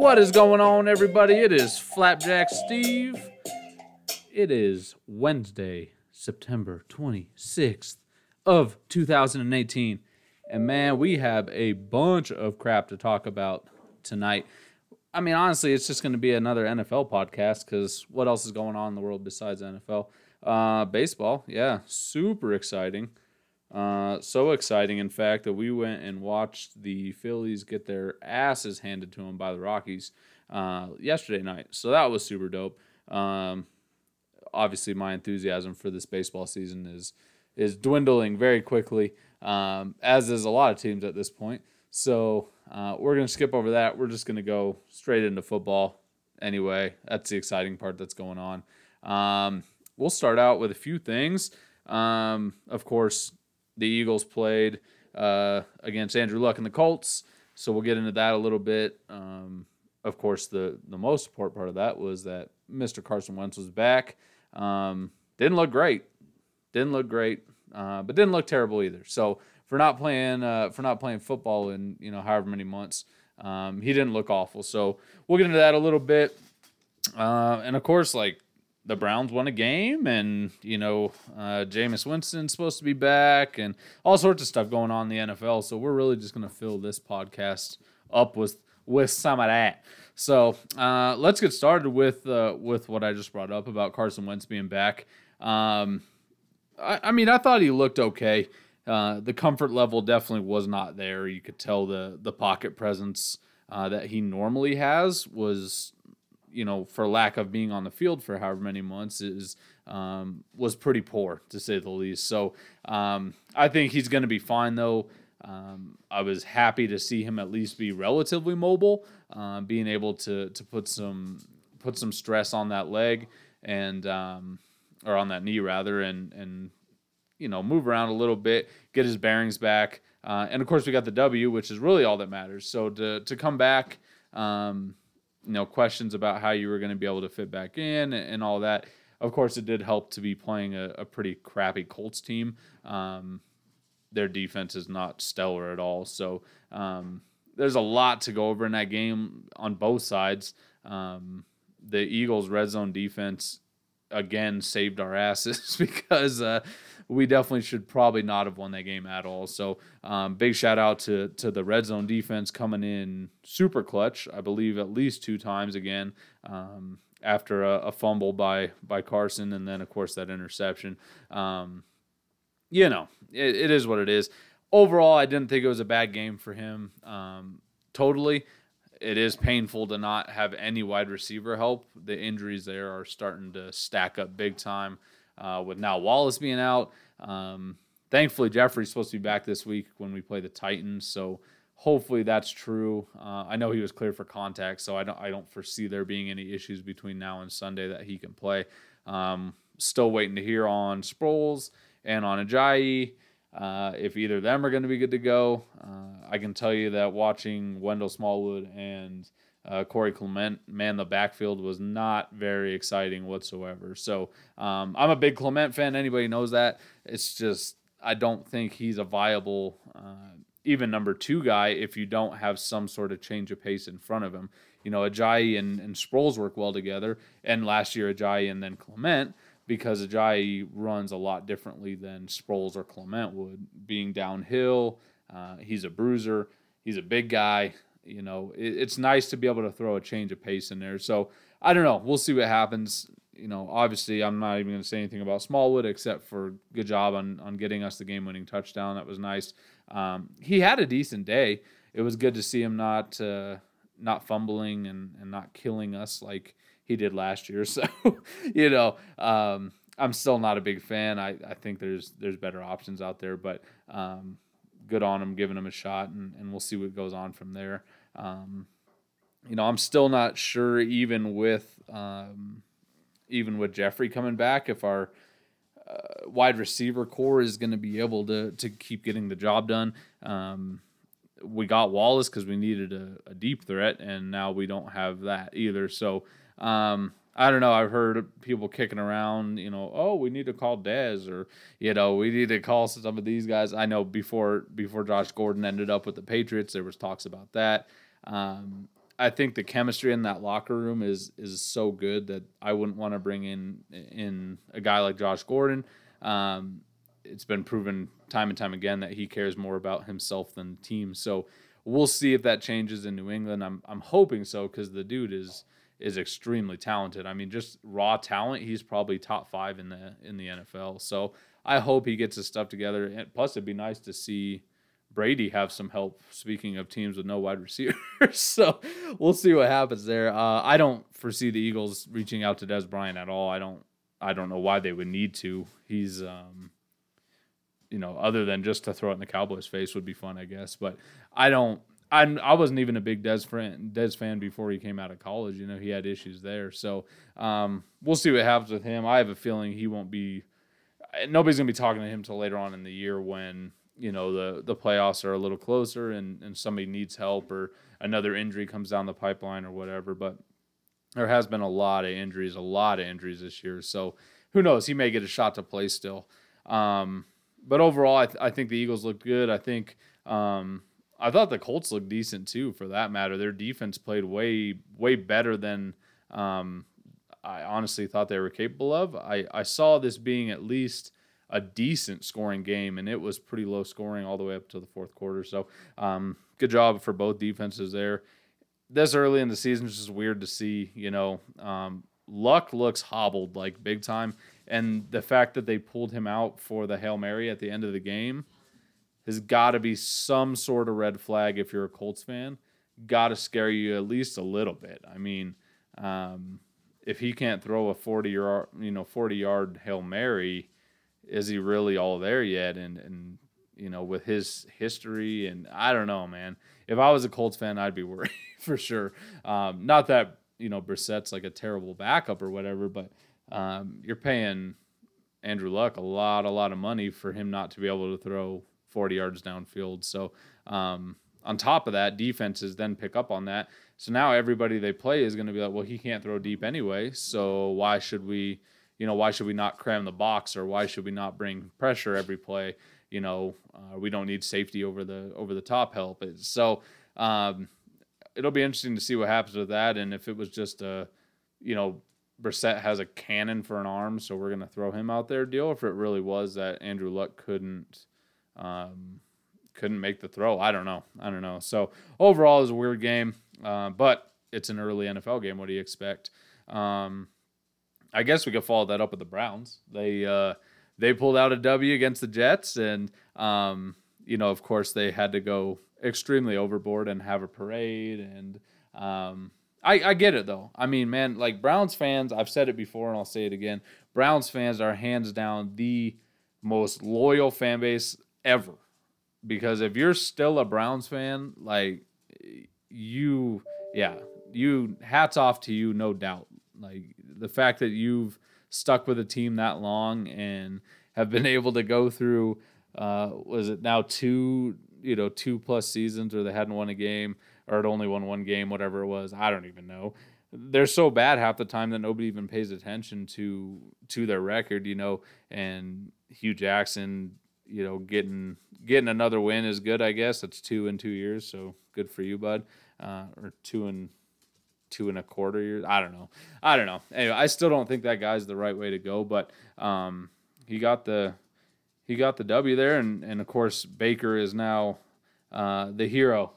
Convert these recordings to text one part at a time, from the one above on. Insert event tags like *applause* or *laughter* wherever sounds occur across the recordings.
What is going on, everybody? It is Flapjack Steve. It is Wednesday, September 26th of 2018. And man, we have a bunch of crap to talk about tonight. I mean, honestly, it's just going to be another NFL podcast because what else is going on in the world besides NFL? Uh, baseball, yeah, super exciting. Uh, so exciting, in fact, that we went and watched the Phillies get their asses handed to them by the Rockies uh, yesterday night. So that was super dope. Um, obviously, my enthusiasm for this baseball season is is dwindling very quickly, um, as is a lot of teams at this point. So uh, we're gonna skip over that. We're just gonna go straight into football. Anyway, that's the exciting part that's going on. Um, we'll start out with a few things. Um, of course, the Eagles played uh, against Andrew Luck and the Colts. So we'll get into that a little bit. Um, of course, the the most important part of that was that Mr. Carson Wentz was back. Um, didn't look great. Didn't look great, uh, but didn't look terrible either. So for not playing uh, for not playing football in you know however many months, um, he didn't look awful. So we'll get into that a little bit. Uh, and of course, like the Browns won a game, and you know, uh, Jameis Winston's supposed to be back, and all sorts of stuff going on in the NFL. So we're really just gonna fill this podcast up with with some of that. So uh, let's get started with uh, with what I just brought up about Carson Wentz being back. Um, I, I, mean, I thought he looked okay. Uh, the comfort level definitely was not there. You could tell the the pocket presence uh, that he normally has was you know, for lack of being on the field for however many months, is um, was pretty poor to say the least. So um, I think he's going to be fine though. Um, I was happy to see him at least be relatively mobile, uh, being able to to put some put some stress on that leg and um, or on that knee rather, and and you know move around a little bit, get his bearings back, uh, and of course we got the W, which is really all that matters. So to to come back. Um, you know questions about how you were going to be able to fit back in and, all that. Of course, it did help to be playing a, a pretty crappy Colts team. Um, their defense is not stellar at all, so um, there's a lot to go over in that game on both sides. Um, the Eagles' red zone defense again saved our asses *laughs* because uh, we definitely should probably not have won that game at all. So um, big shout out to to the red zone defense coming in super clutch. I believe at least two times again um, after a, a, fumble by by Carson, and then of course that interception. Um, you know, it, it is what it is. Overall, I didn't think it was a bad game for him. Um, totally. It is painful to not have any wide receiver help. The injuries there are starting to stack up big time uh, with now Wallace being out. Um, thankfully, Jeffery's supposed to be back this week when we play the Titans, so hopefully that's true. Uh, I know he was cleared for contact, so I don't I don't foresee there being any issues between now and Sunday that he can play. Um, still waiting to hear on Sproles and on Ajayi. Uh, if either of them are going to be good to go, uh, I can tell you that watching Wendell Smallwood and uh, Corey Clement man the backfield was not very exciting whatsoever. So um, I'm a big Clement fan. Anybody knows that. It's just I don't think he's a viable uh, even number two guy if you don't have some sort of change of pace in front of him. You know, Ajayi and, and Sproles work well together, and last year Ajayi and then Clement because Ajayi runs a lot differently than Sproles or Clement would, being downhill. Uh, he's a bruiser. He's a big guy you know, it, it's nice to be able to throw a change of pace in there. So I don't know. We'll see what happens. You know, obviously, I'm not even going to say anything about Smallwood except for good job on on getting us the game winning touchdown. That was nice. Um, he had a decent day. It was good to see him not uh, not fumbling and, and not killing us like he did last year. *laughs* So, you know, um, I'm still not a big fan. I, I think there's there's better options out there, but um, good on him, giving him a shot, and, and we'll see what goes on from there. Um, you know, I'm still not sure, even with um, even with Jeffery coming back, if our uh, wide receiver core is going to be able to to keep getting the job done. Um, we got Wallace because we needed a, a, deep threat, and now we don't have that either. So um, I don't know. I've heard people kicking around, you know, oh, we need to call Dez or, you know, we need to call some of these guys. I know before before Josh Gordon ended up with the Patriots, there was talks about that. Um, I think the chemistry in that locker room is is so good that I wouldn't want to bring in in a guy like Josh Gordon. Um, it's been proven time and time again that he cares more about himself than the team. So we'll see if that changes in New England. I'm I'm hoping so because the dude is is extremely talented. I mean, just raw talent, he's probably top five in the in the NFL. So I hope he gets his stuff together. And plus, it'd be nice to see Brady have some help. Speaking of teams with no wide receivers, *laughs* so we'll see what happens there. Uh, I don't foresee the Eagles reaching out to Dez Bryant at all. I don't. I don't know why they would need to. He's, um, you know, other than just to throw it in the Cowboys' face would be fun, I guess. But I don't. I I wasn't even a big Dez fan, Dez fan before he came out of college. You know, he had issues there. So um, we'll see what happens with him. I have a feeling he won't be. Nobody's gonna be talking to him till later on in the year when you know the the playoffs are a little closer and and somebody needs help or another injury comes down the pipeline or whatever. But there has been a lot of injuries, a lot of injuries this year. So who knows? He may get a shot to play still. Um, but overall, I, th- I think the Eagles look good. I think um, I thought the Colts looked decent too, for that matter. Their defense played way way better than um, I honestly thought they were capable of. I, I saw this being at least a decent scoring game, and it was pretty low scoring all the way up to the fourth quarter. So, um, good job for both defenses there. This early in the season is just weird to see. You know, um, Luck looks hobbled like big time, and the fact that they pulled him out for the hail mary at the end of the game has got to be some sort of red flag if you're a Colts fan. Got to scare you at least a little bit. I mean, um, if he can't throw a 40 yard, you know, 40 yard hail mary is he really all there yet? And and you know, with his history, and I don't know, man. If I was a Colts fan, I'd be *laughs* worried for sure. Um, not that you know Brissett's like a terrible backup or whatever, but um, you're paying Andrew Luck a lot, a lot of money for him not to be able to throw 40 yards downfield. So um, on top of that, defenses then pick up on that. So now everybody they play is going to be like, well, he can't throw deep anyway. So why should we? You know, why should we not cram the box or why should we not bring pressure every play? You know, uh, we don't need safety over the over the top help. So um, it'll be interesting to see what happens with that, and if it was just a, you know, Brissett has a cannon for an arm, so we're gonna throw him out there deal. If it really was that Andrew Luck couldn't. Um, couldn't make the throw. I don't know. I don't know. So overall, it was a weird game, uh, but it's an early NFL game. What do you expect? Um, I guess we could follow that up with the Browns. They uh, they pulled out a W against the Jets, and um, you know, of course, they had to go extremely overboard and have a parade. And um, I, I get it though. I mean, man, like Browns fans, I've said it before, and I'll say it again. Browns fans are hands down the most loyal fan base ever. Because if you're still a Browns fan, like you, yeah, you hats off to you, no doubt. Like the fact that you've stuck with a team that long and have been *laughs* able to go through uh, was it now two you know two plus seasons where they hadn't won a game or had only won one game whatever it was? I don't even know. They're so bad half the time that nobody even pays attention to to their record you know and Hue Jackson you know getting getting another win is good i guess. It's two in two years so good for you bud uh, or two and two and a quarter years. I don't know. I don't know. Anyway, I still don't think that guy's the right way to go, but um, he got the he got the W there, and and of course Baker is now uh, the hero,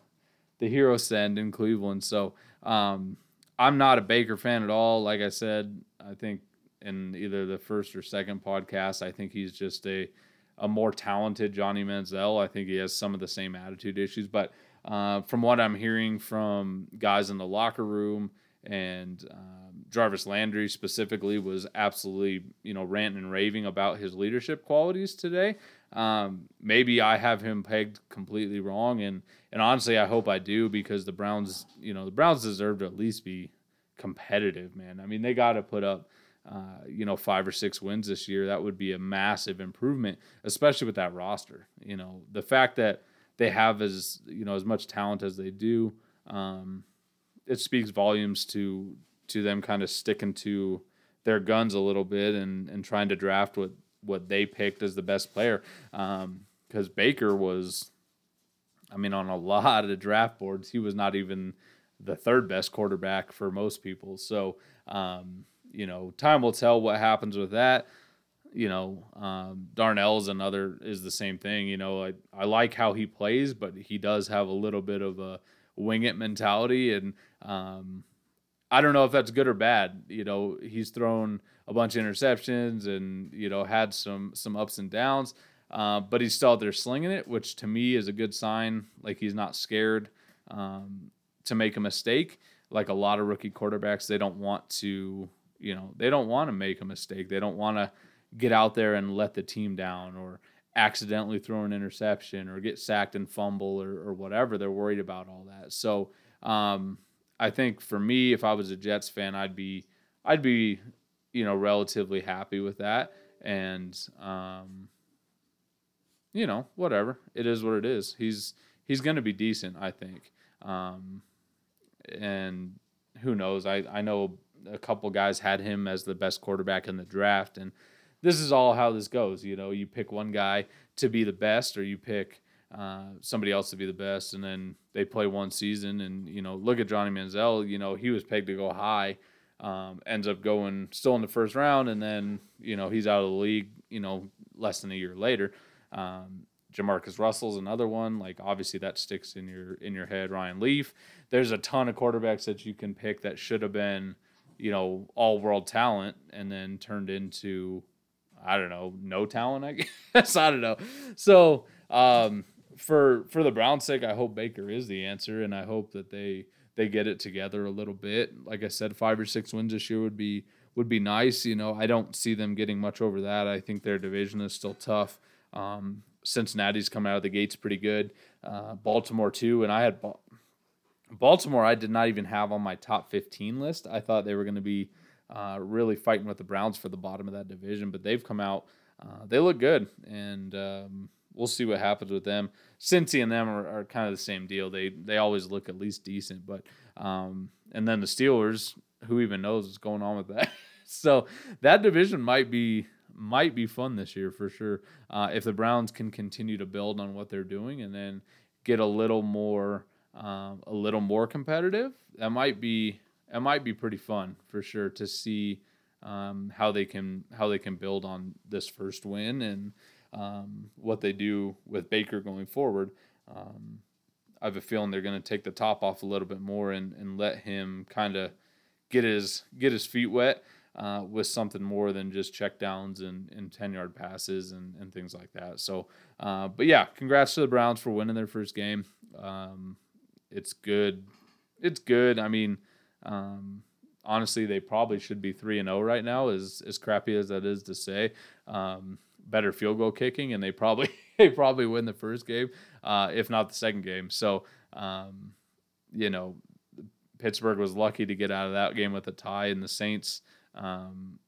the hero send in Cleveland. So um, I'm not a Baker fan at all. Like I said, I think in either the first or second podcast, I think he's just a a more talented Johnny Manziel. I think he has some of the same attitude issues, but uh, from what I'm hearing from guys in the locker room and um, Jarvis Landry specifically was absolutely you know ranting and raving about his leadership qualities today. Um, maybe I have him pegged completely wrong, and and honestly, I hope I do because the Browns, you know, the Browns deserve to at least be competitive, man. I mean, they got to put up. Uh, you know, five or six wins this year, that would be a massive improvement, especially with that roster. You know, the fact that they have as you know as much talent as they do. Um, it speaks volumes to to them kind of sticking to their guns a little bit and and trying to draft what what they picked as the best player. Because um, Baker was, I mean, on a *laughs* lot of draft boards, he was not even the third best quarterback for most people. So, um, you know, time will tell what happens with that. You know, um, Darnell is another is the same thing. You know, I, I like how he plays, but he does have a little bit of a wing it mentality, and um, I don't know if that's good or bad. You know, he's thrown a bunch of interceptions and you know had some some ups and downs, uh, but he's still out there slinging it, which to me is a good sign. Like he's not scared um, to make a mistake. Like a lot of rookie quarterbacks, they don't want to, you know, they don't want to make a mistake. They don't want to get out there and let the team down or accidentally throw an interception or get sacked and fumble or, or whatever. They're worried about all that. So um, I think for me, if I was a Jets fan, I'd be I'd be you know relatively happy with that and um, you know whatever it is what it is. He's he's going to be decent, I think. Um, and who knows? I, I know a couple guys had him as the best quarterback in the draft, and this is all how this goes. You know, you pick one guy to be the best, or you pick uh, somebody else to be the best, and then they play one season. And you know, look at Johnny Manziel. You know, he was pegged to go high, um, ends up going still in the first round, and then you know he's out of the league. You know, less than a year later. Um, Jamarcus Russell's another one. Like obviously that sticks in your in your head. Ryan Leaf. There's a ton of quarterbacks that you can pick that should have been, you know, all world talent and then turned into, I don't know, no talent. I *laughs* guess I don't know. So um, for for the Browns' sake, I hope Baker is the answer, and I hope that they they get it together a little bit. Like I said, five or six wins this year would be would be nice. You know, I don't see them getting much over that. I think their division is still tough. Um, Cincinnati's coming out of the gates pretty good. Uh, Baltimore too, and I had ba- Baltimore. I did not even have on my top 15 list. I thought they were going to be uh, really fighting with the Browns for the bottom of that division, but they've come out. Uh, they look good, and um, we'll see what happens with them. Cincy and them are, are, kind of the same deal. They they always look at least decent, but um, and then the Steelers. Who even knows what's going on with that? *laughs* so that division might be might be fun this year for sure. Uh, if the Browns can continue to build on what they're doing and then get a little more um, a little more competitive, that might be that might be pretty fun for sure to see um, how they can how they can build on this first win and um, what they do with Baker going forward. Um, I have a feeling they're going to take the top off a little bit more and, and let him kind of get his get his feet wet uh, with something more than just check downs and, and 10 yard passes and, and things like that. So, uh, but yeah, congrats to the Browns for winning their first game. Um, it's good. It's good. I mean, um, honestly, they probably should be 3 and 0 right now, as, as crappy as that is to say. Um, better field goal kicking, and they probably *laughs* they probably win the first game, uh, if not the second game. So, um, you know, Pittsburgh was lucky to get out of that game with a tie, and the Saints um,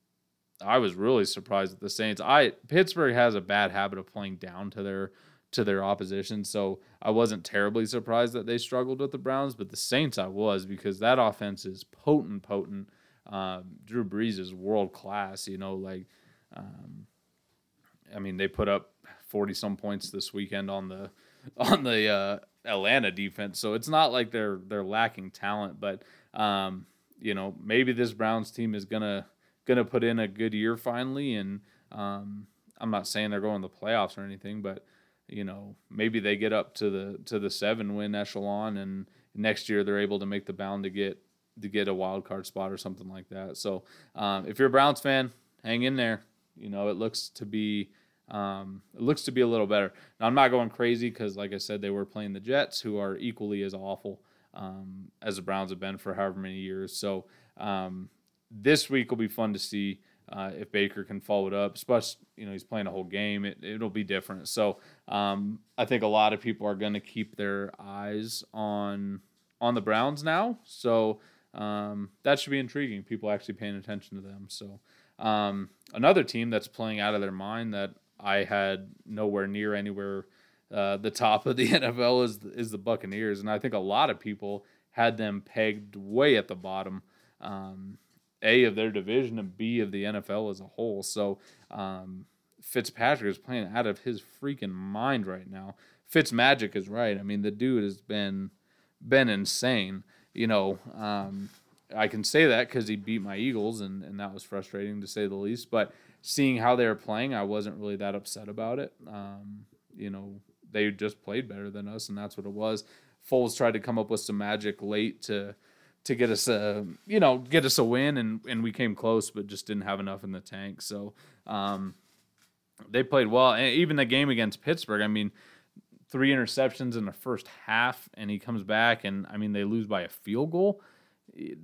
I was really surprised at the Saints. I Pittsburgh has a bad habit of playing down to their to their opposition, so I wasn't terribly surprised that they struggled with the Browns. But the Saints, I was because that offense is potent, potent. Um, Drew Brees is world class. You know, like um, I mean, they put up forty some points this weekend on the *laughs* on the uh, Atlanta defense, so it's not like they're they're lacking talent, but um, you know, maybe this Browns team is gonna gonna put in a good year finally, and um, I'm not saying they're going to the playoffs or anything, but you know, maybe they get up to the to the seven win echelon, and next year they're able to make the bound to get to get a wild card spot or something like that. So, um, if you're a Browns fan, hang in there. You know, it looks to be um, it looks to be a little better. Now, I'm not going crazy because, like I said, they were playing the Jets, who are equally as awful um, as the Browns have been for however many years. So um, this week will be fun to see uh, if Baker can follow it up. Especially, you know, he's playing a whole game. It, it'll be different. So um, I think a lot of people are going to keep their eyes on on the Browns now. So um, that should be intriguing. People actually paying attention to them. So um, another team that's playing out of their mind that I had nowhere near anywhere uh, the top of the *laughs* NFL is is the Buccaneers, and I think a lot of people had them pegged way at the bottom. Um, a of their division and B of the NFL as a whole. So um, Fitzpatrick is playing out of his freaking mind right now. Fitz magic is right. I mean, the dude has been been insane. you know, um, I can say that because he beat my Eagles, and, and that was frustrating to say the least. But seeing how they were playing, I wasn't really that upset about it. Um, you know, they just played better than us, and that's what it was. Foles tried to come up with some magic late to to get us a you know get us a win, and and we came close, but just didn't have enough in the tank. So um, they played well, and even the game against Pittsburgh. I mean, three interceptions in the first half, and he comes back, and I mean they lose by a field goal.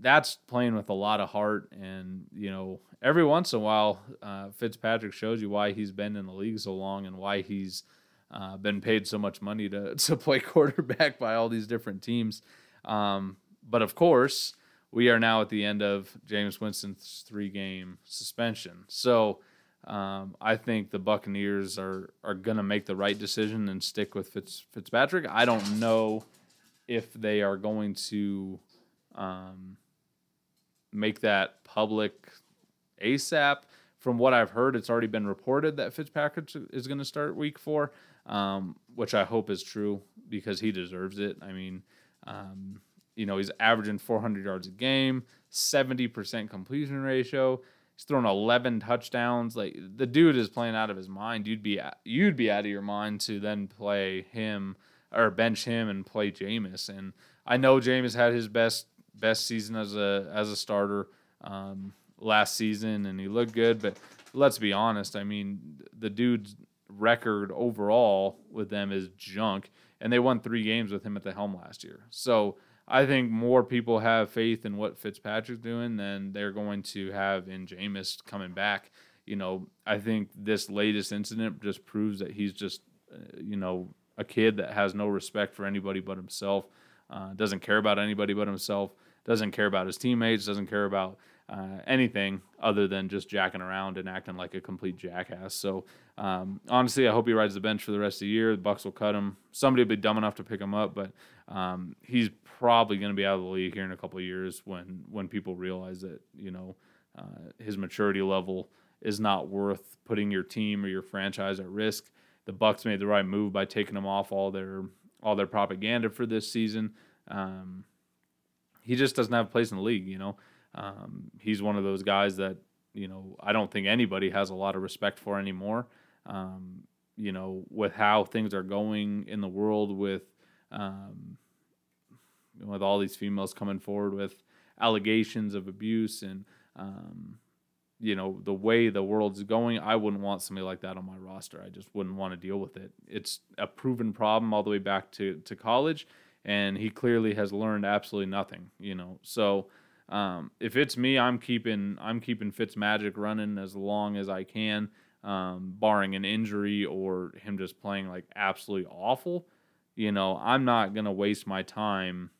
That's playing with a lot of heart, and you know every once in a while, uh, Fitzpatrick shows you why he's been in the league so long and why he's uh, been paid so much money to *laughs* to play quarterback by all these different teams. Um, but of course, we are now at the end of Jameis Winston's three game suspension. So um, I think the Buccaneers are are gonna make the right decision and stick with Fitz, Fitzpatrick. I don't know if they are going to um, make that public ASAP. From what I've heard, it's already been reported that Fitzpatrick is going to start Week Four, um, which I hope is true because he deserves it. I mean, um, you know, he's averaging 400 yards a game, 70% completion ratio. He's thrown 11 touchdowns. Like the dude is playing out of his mind. You'd be you'd be out of your mind to then play him or bench him and play Jameis. And I know Jameis had his best best season as a as a starter um, last season, and he looked good. But let's be honest. I mean, the dude's record overall with them is junk, and they won three games with him at the helm last year. So I think more people have faith in what Fitzpatrick's doing than they're going to have in Jameis coming back. You know, I think this latest incident just proves that he's just, uh, you know, a kid that has no respect for anybody but himself, uh, doesn't care about anybody but himself, doesn't care about his teammates, doesn't care about uh, anything other than just jacking around and acting like a complete jackass. So um, honestly, I hope he rides the bench for the rest of the year. The Bucs will cut him. Somebody will be dumb enough to pick him up, but um, he's probably going to be out of the league here in a couple years when when people realize that you know uh, his maturity level is not worth putting your team or your franchise at risk. The Bucs made the right move by taking him off all their all their propaganda for this season. Um, he just doesn't have a place in the league, you know. Um, he's one of those guys that you know I don't think anybody has a lot of respect for anymore. Um, you know, with how things are going in the world, with um, with all these females coming forward with allegations of abuse and um, you know the way the world's going, I wouldn't want somebody like that on my roster. I just wouldn't want to deal with it. It's a proven problem all the way back to to college, and he clearly has learned absolutely nothing. You know, so um, if it's me, I'm keeping I'm keeping Fitz Magic running as long as I can, um, barring an injury or him just playing like absolutely awful. You know, I'm not gonna waste my time,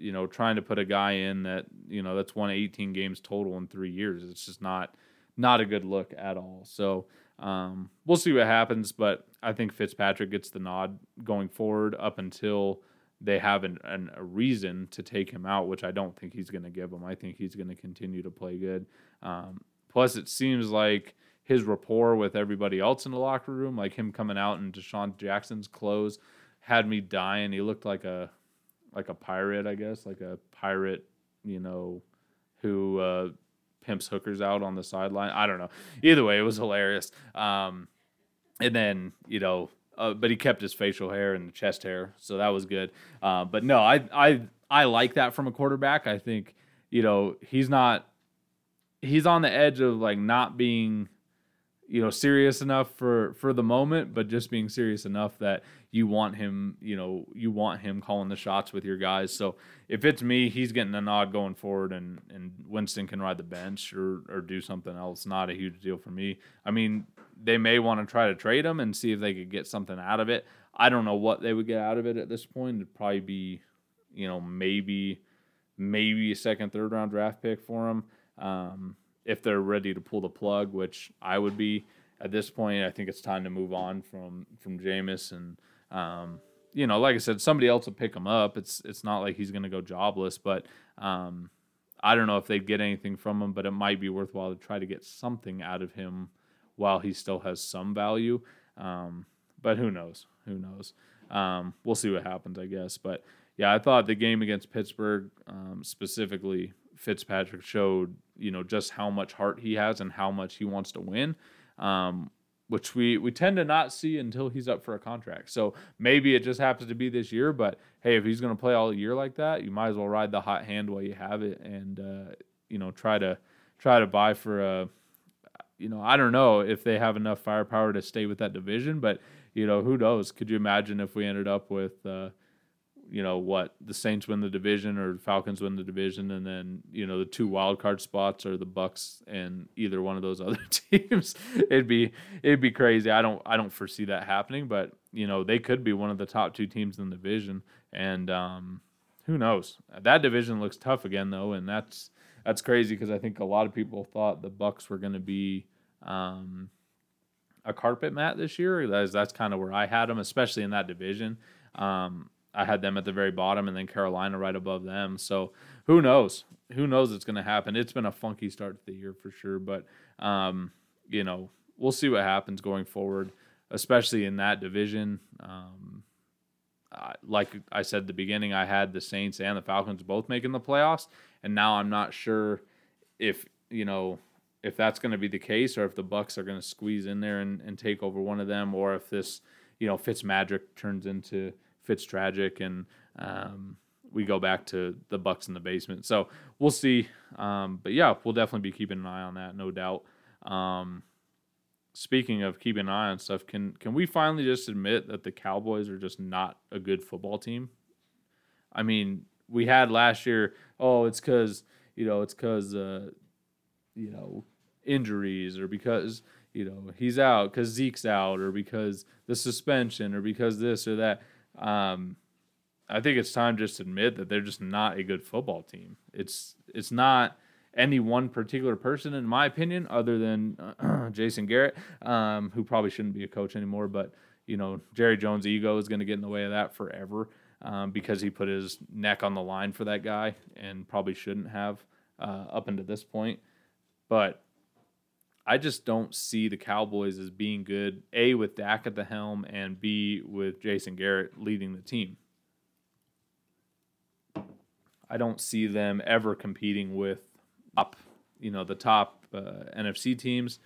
you know, trying to put a guy in that you know that's won 18 games total in three years. It's just not not a good look at all. So um, we'll see what happens, but I think Fitzpatrick gets the nod going forward up until they have an, an, a reason to take him out, which I don't think he's going to give them. I think he's going to continue to play good. Um, plus, it seems like his rapport with everybody else in the locker room, like him coming out in DeSean Jackson's clothes, had me dying. He looked like a like a pirate, I guess, like a pirate, you know, who uh, pimps hookers out on the sideline. I don't know. Either way, it was hilarious. Um, and then you know uh, but he kept his facial hair and the chest hair, so that was good. Uh, but no, I I I like that from a quarterback. I think you know he's not he's on the edge of like not being you know serious enough for for the moment but just being serious enough that you want him you know you want him calling the shots with your guys so if it's me he's getting a nod going forward and and winston can ride the bench or or do something else not a huge deal for me i mean they may want to try to trade him and see if they could get something out of it. I don't know what they would get out of it at this point. It'd probably be, you know, maybe maybe a second, third round draft pick for him um, if they're ready to pull the plug, which I would be at this point. I think it's time to move on from from Jameis and. Um, you know, like I said, somebody else will pick him up. It's it's not like he's going to go jobless, but um, I don't know if they'd get anything from him. But it might be worthwhile to try to get something out of him while he still has some value. Um, but who knows? Who knows? Um, we'll see what happens, I guess. But yeah, I thought the game against Pittsburgh um, specifically, Fitzpatrick showed you know just how much heart he has and how much he wants to win. Um, which we we tend to not see until he's up for a contract. So maybe it just happens to be this year, but hey, if he's going to play all year like that, you might as well ride the hot hand while you have it, and uh, you know try to try to buy for a. You know, I don't know if they have enough firepower to stay with that division, but you know, who knows? Could you imagine if we ended up with uh, you know what the Saints win the division or Falcons win the division, and then you know the two wild card spots are the Bucs and either one of those *laughs* other teams. it'd be it'd be crazy. I don't I don't foresee that happening, but you know they could be one of the top two teams in the division, and um, who knows? That division looks tough again though, and that's that's crazy because I think a lot of people thought the Bucs were going to be. Um, a carpet mat this year. That's, that's kind of where I had them, especially in that division. Um, I had them at the very bottom and then Carolina right above them. So who knows? Who knows what's going to happen? It's been a funky start to the year for sure, but um, you know we'll see what happens going forward, especially in that division. Um, uh, like I said at the beginning, I had the Saints and the Falcons both making the playoffs, and now I'm not sure if you know if that's going to be the case or if the Bucs are going to squeeze in there and, and take over one of them, or if this you know Fitz magic turns into Fitz tragic and um, we go back to the Bucs in the basement. So we'll see. Um, but yeah, we'll definitely be keeping an eye on that, no doubt. Um, speaking of keeping an eye on stuff, can can we finally just admit that the Cowboys are just not a good football team? I mean, we had last year. Oh, it's because you know it's because uh, you know injuries or because you know he's out because Zeke's out or because the suspension or because this or that. Um, I think it's time just to admit that they're just not a good football team. It's it's not any one particular person, in my opinion, other than *clears throat* Jason Garrett, um, who probably shouldn't be a coach anymore. But you know, Jerry Jones' ego is going to get in the way of that forever um, because he put his neck on the line for that guy and probably shouldn't have uh, up until this point. But I just don't see the Cowboys as being good, A, with Dak at the helm, and B, with Jason Garrett leading the team. I don't see them ever competing with up, you know, the top uh, NFC teams.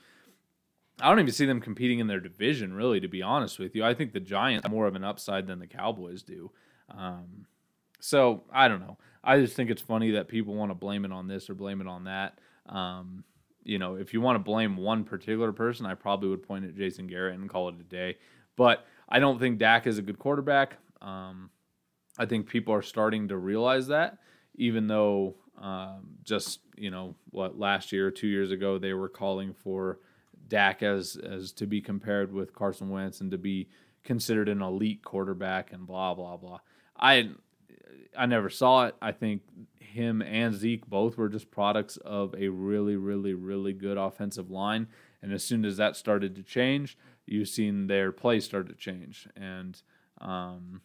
I don't even see them competing in their division, really, to be honest with you. I think the Giants more of an upside than the Cowboys do. Um, so I don't know. I just think it's funny that people want to blame it on this or blame it on that. Um, you know, if you want to blame one particular person, I probably would point at Jason Garrett and call it a day. But I don't think Dak is a good quarterback. Um, I think people are starting to realize that, even though um, just you know what last year, two years ago, they were calling for Dak as as to be compared with Carson Wentz and to be considered an elite quarterback and blah blah blah. I I never saw it. I think him and Zeke both were just products of a really, really, really good offensive line. And as soon as that started to change, you've seen their play start to change. And um,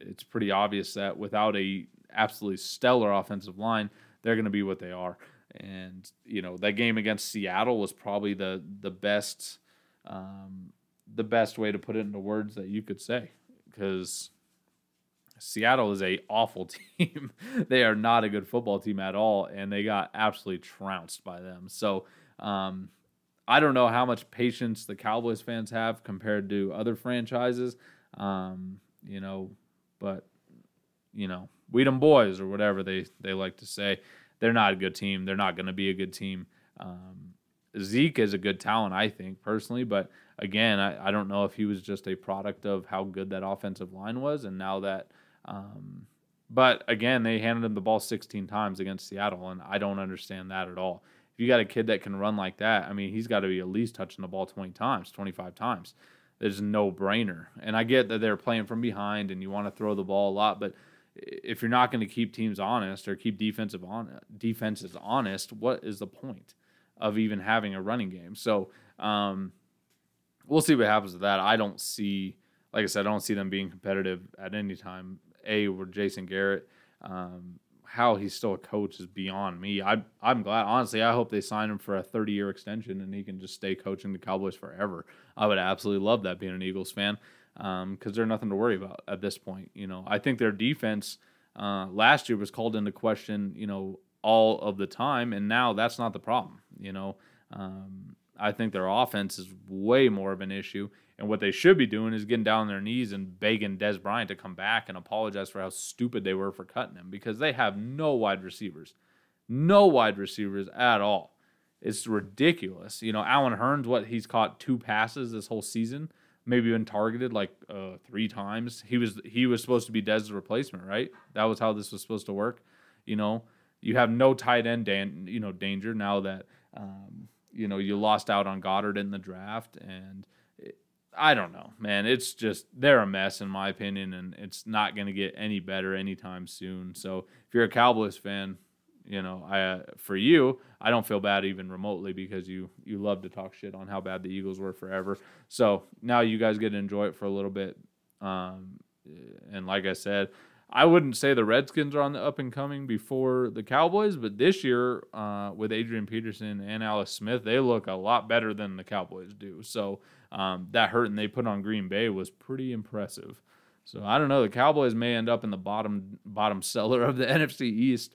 it's pretty obvious that without a absolutely stellar offensive line, they're going to be what they are. And you know that game against Seattle was probably the the best um, the best way to put it into words that you could say because Seattle is a awful *laughs* team. they are not a good football team at all, and they got absolutely trounced by them. So um, I don't know how much patience the Cowboys fans have compared to other franchises. Um, you know, but you know, we them boys or whatever they they like to say. They're not a good team. They're not going to be a good team. Um, Zeke is a good talent, I think personally, but again, I, I don't know if he was just a product of how good that offensive line was, and now that um, but again, they handed him the ball 16 times against Seattle, and I don't understand that at all. If you got a kid that can run like that, I mean, he's got to be at least touching the ball 20 times, 25 times. There's no brainer. And I get that they're playing from behind and you want to throw the ball a lot, but if you're not going to keep teams honest or keep defensive on defenses honest, what is the point of even having a running game? So um, we'll see what happens with that. I don't see, like I said, I don't see them being competitive at any time a with Jason Garrett. Um, how he's still a coach is beyond me. I I'm glad honestly. I hope they sign him for a 30 year extension and he can just stay coaching the Cowboys forever. I would absolutely love that being an Eagles fan because um, they're nothing to worry about at this point. You know, I think their defense uh, last year was called into question, you know, all of the time, and now that's not the problem. You know, um, I think their offense is way more of an issue, and what they should be doing is getting down on their knees and begging Dez Bryant to come back and apologize for how stupid they were for cutting him because they have no wide receivers, no wide receivers at all. It's ridiculous. You know, Allen Hurns, what he's caught two passes this whole season maybe been targeted like uh, three times. He was he was supposed to be Dez's replacement, right? That was how this was supposed to work. You know, you have no tight end, dan- you know, danger now that um, you know you lost out on Goedert in the draft, and I don't know, man. It's just they're a mess in my opinion, and it's not going to get any better anytime soon. So if you're a Cowboys fan, you know, I uh, for you, I don't feel bad even remotely because you you love to talk shit on how bad the Eagles were forever. So now you guys get to enjoy it for a little bit. Um, and like I said, I wouldn't say the Redskins are on the up and coming before the Cowboys, but this year uh, with Adrian Peterson and Alex Smith, they look a lot better than the Cowboys do. So um, that hurting they put on Green Bay was pretty impressive. So I don't know. The Cowboys may end up in the bottom bottom *laughs* cellar of the *laughs* NFC East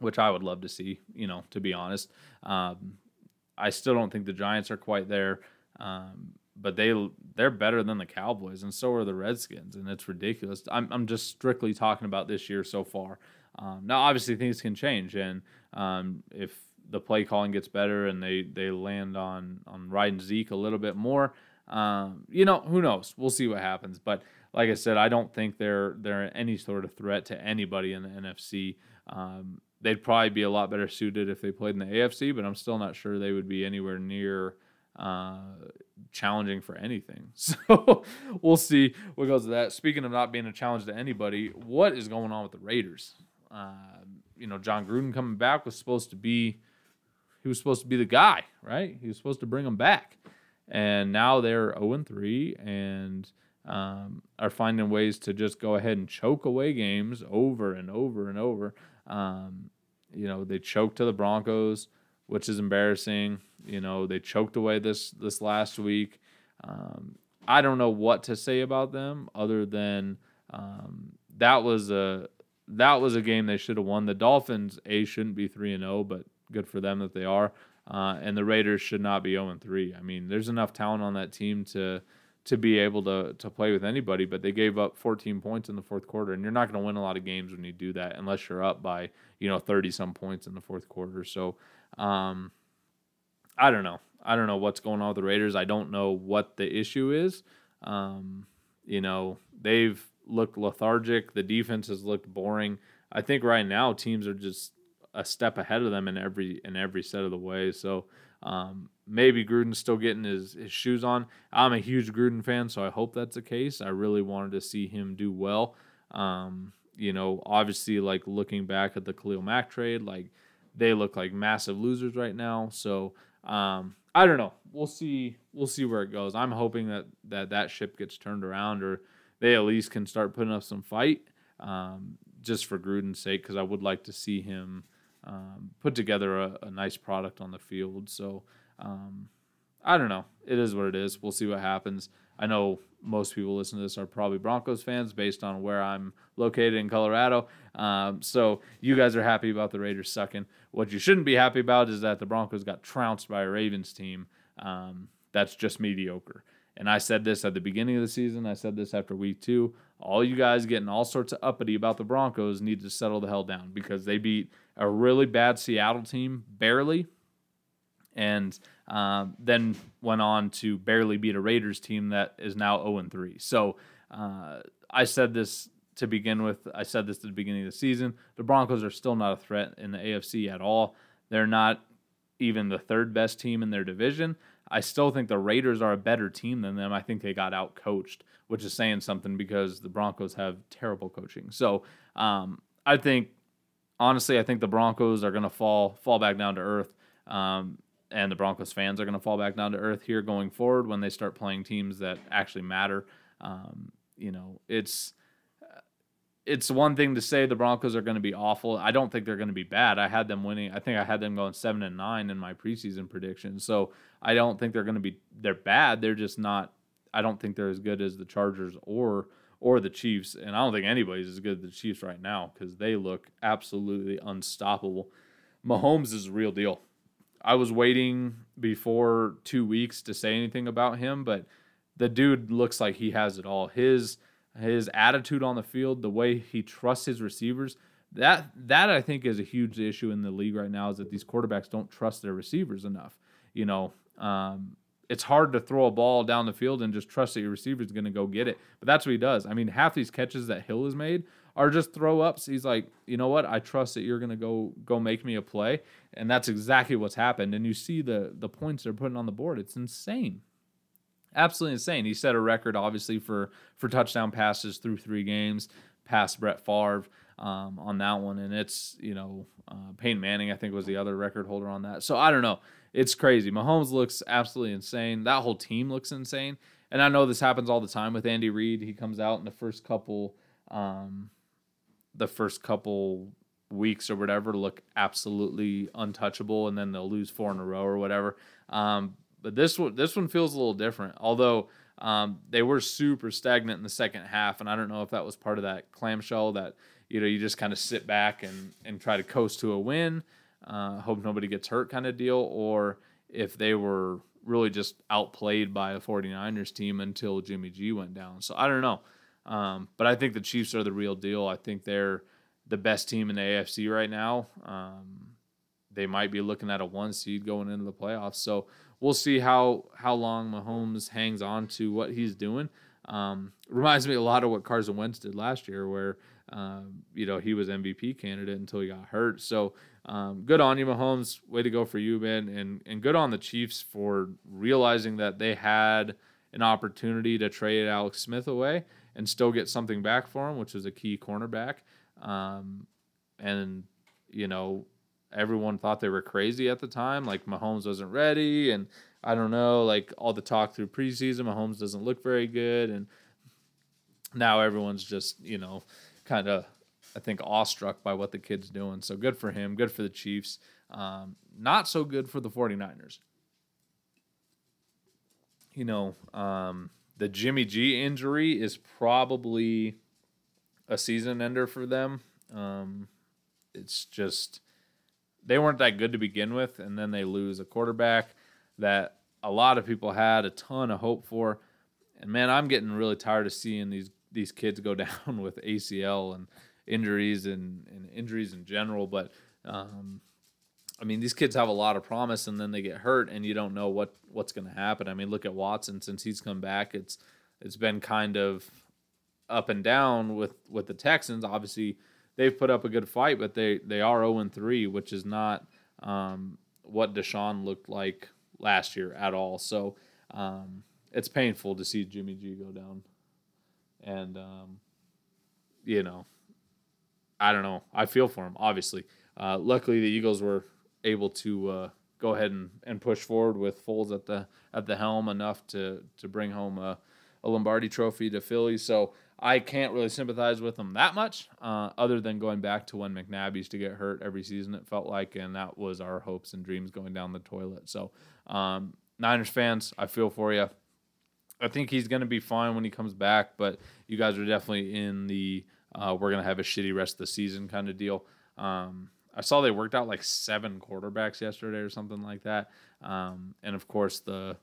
which I would love to see, you know, to be honest. Um, I still don't think the Giants are quite there, um, but they they're better than the Cowboys, and so are the Redskins, and it's ridiculous. I'm I'm just strictly talking about this year so far. Um, now, obviously, things can change, and um, if the play calling gets better and they they land on on riding Zeke a little bit more, um, you know, who knows? We'll see what happens. But like I said, I don't think they're they're any sort of threat to anybody in the NFC. Um, they'd probably be a lot better suited if they played in the AFC, but I'm still not sure they would be anywhere near uh, challenging for anything. *laughs* So we'll see what goes to that. Speaking of not being a challenge to anybody, what is going on with the Raiders? Uh, you know, Jon Gruden coming back was supposed to be he was supposed to be the guy, right? He was supposed to bring them back, and now they're 0 3 and um, are finding ways to just go ahead and choke away games over and over and over. Um, you know, they choked to the Broncos, which is embarrassing. You know, they choked away this this last week. Um, I don't know what to say about them other than um, that was a that was a game they should have won. The Dolphins a shouldn't be three and zero, oh, but good for them that they are. Uh, and the Raiders should not be zero and three. I mean, there's enough talent on that team to to be able to to play with anybody, but they gave up 14 points in the fourth quarter, and you're not going to win a lot of games when you do that unless you're up by you know 30 some points in the fourth quarter. So, um, I don't know. I don't know what's going on with the Raiders. I don't know what the issue is. Um, you know, they've looked lethargic. The defense has looked boring. I think right now teams are just a step ahead of them in every in every set of the way. So um, maybe Gruden's still getting his, his shoes on. I'm a huge Gruden fan, so I hope that's the case. I really wanted to see him do well. Um, you know, obviously, like looking back at the Khalil Mack trade, like they look like massive losers right now. So um, I don't know. We'll see. We'll see where it goes. I'm hoping that that that ship gets turned around, or they at least can start putting up some fight, um, just for Gruden's sake, because I would like to see him um, put together a, a, nice product on the field. So um, I don't know. It is what it is. We'll see what happens. I know most people listening to this are probably Broncos fans based on where I'm located in Colorado. Um, so you guys are happy about the Raiders sucking. What you shouldn't be happy about is that the Broncos got trounced by a Ravens team um, that's just mediocre. And I said this at the beginning of the season. I said this after week two. All you guys getting all sorts of uppity about the Broncos need to settle the hell down because they beat a really bad Seattle team barely, and um, then went on to barely beat a Raiders team that is now 0 3. So uh, I said this to begin with. I said this at the beginning of the season. The Broncos are still not a threat in the AFC at all. They're not even the third best team in their division. I still think the Raiders are a better team than them. I think they got out coached, which is saying something because the Broncos have terrible coaching. So um, I think, honestly, I think the Broncos are going to fall fall back down to earth. Um, and the Broncos fans are going to fall back down to earth here going forward when they start playing teams that actually matter. Um, you know, it's it's one thing to say the Broncos are going to be awful. I don't think they're going to be bad. I had them winning. I think I had them going seven and nine in my preseason prediction. So I don't think they're going to be. They're bad. They're just not. I don't think they're as good as the Chargers or or the Chiefs. And I don't think anybody's as good as the Chiefs right now because they look absolutely unstoppable. Mahomes is a real deal. I was waiting before two weeks to say anything about him, but the dude looks like he has it all. His his attitude on the field, the way he trusts his receivers, that that I think is a huge issue in the league right now is that these quarterbacks don't trust their receivers enough. You know, um, it's hard to throw a ball down the field and just trust that your receiver is going to go get it. But that's what he does. I mean, half these catches that Hill has made are just throw ups. He's like, you know what? I trust that you're going to go go make me a play, and that's exactly what's happened. And you see the the points they're putting on the board. It's insane, absolutely insane. He set a record, obviously, for for touchdown passes through three games, past Brett Favre. Um, on that one, and it's you know uh, Peyton Manning I think was the other record holder on that. So I don't know it's crazy. Mahomes looks absolutely insane. That whole team looks insane. And I know this happens all the time with Andy Reid. He comes out in the first couple, um, the first couple weeks or whatever, look absolutely untouchable, and then they'll lose four in a row or whatever. Um, but this one, this one feels a little different. Although um, they were super stagnant in the second half, and I don't know if that was part of that clamshell that you know you just kind of sit back and and try to coast to a win uh, hope nobody gets hurt kind of deal, or if they were really just outplayed by a 49ers team until Jimmy G went down. So I don't know. Um, but I think the Chiefs are the real deal. I think they're the best team in the AFC right now. Um, they might be looking at a one seed going into the playoffs. So we'll see how how long Mahomes hangs on to what he's doing. Um, reminds me a lot of what Carson Wentz did last year, where um, you know he was MVP candidate until he got hurt. So um, good on you, Mahomes. Way to go for you, man. And and good on the Chiefs for realizing that they had an opportunity to trade Alex Smith away and still get something back for him, which was a key cornerback. Um, and you know, everyone thought they were crazy at the time, like Mahomes wasn't ready, and I don't know, like all the talk through preseason, Mahomes doesn't look very good, and now everyone's just you know, kind of I think, awestruck by what the kid's doing. So good for him. Good for the Chiefs. Um, not so good for the 49ers. You know, um, the Jimmy G injury is probably a season ender for them. Um, it's just they weren't that good to begin with, and then they lose a quarterback that a lot of people had a ton of hope for. And man, I'm getting really tired of seeing these these kids go *laughs* down with ACL and injuries and, and injuries in general. But um, I mean, these kids have a lot of promise, and then they get hurt, and you don't know what what's going to happen. I mean, look at Watson since he's come back. It's it's been kind of up and down with with the Texans. Obviously, they've put up a good fight, but they they are zero oh and three, which is not um, what Deshaun looked like last year at all. So um, it's painful to see Jimmy G go down, and um, you know I don't know. I feel for him, obviously. Uh, luckily, the Eagles were able to uh, go ahead and, and push forward with Foles at the at the helm enough to to bring home a, a Lombardi Trophy to Philly. So I can't really sympathize with them that much, uh, other than going back to when McNabb used to get hurt every season. It felt like, and that was our hopes and dreams going down the toilet. So, um, Niners fans, I feel for you. I think he's going to be fine when he comes back, but you guys are definitely in the uh, we're gonna have a shitty rest of the season kind of deal. Um, I saw they worked out like seven quarterbacks yesterday or something like that. Um, and of course the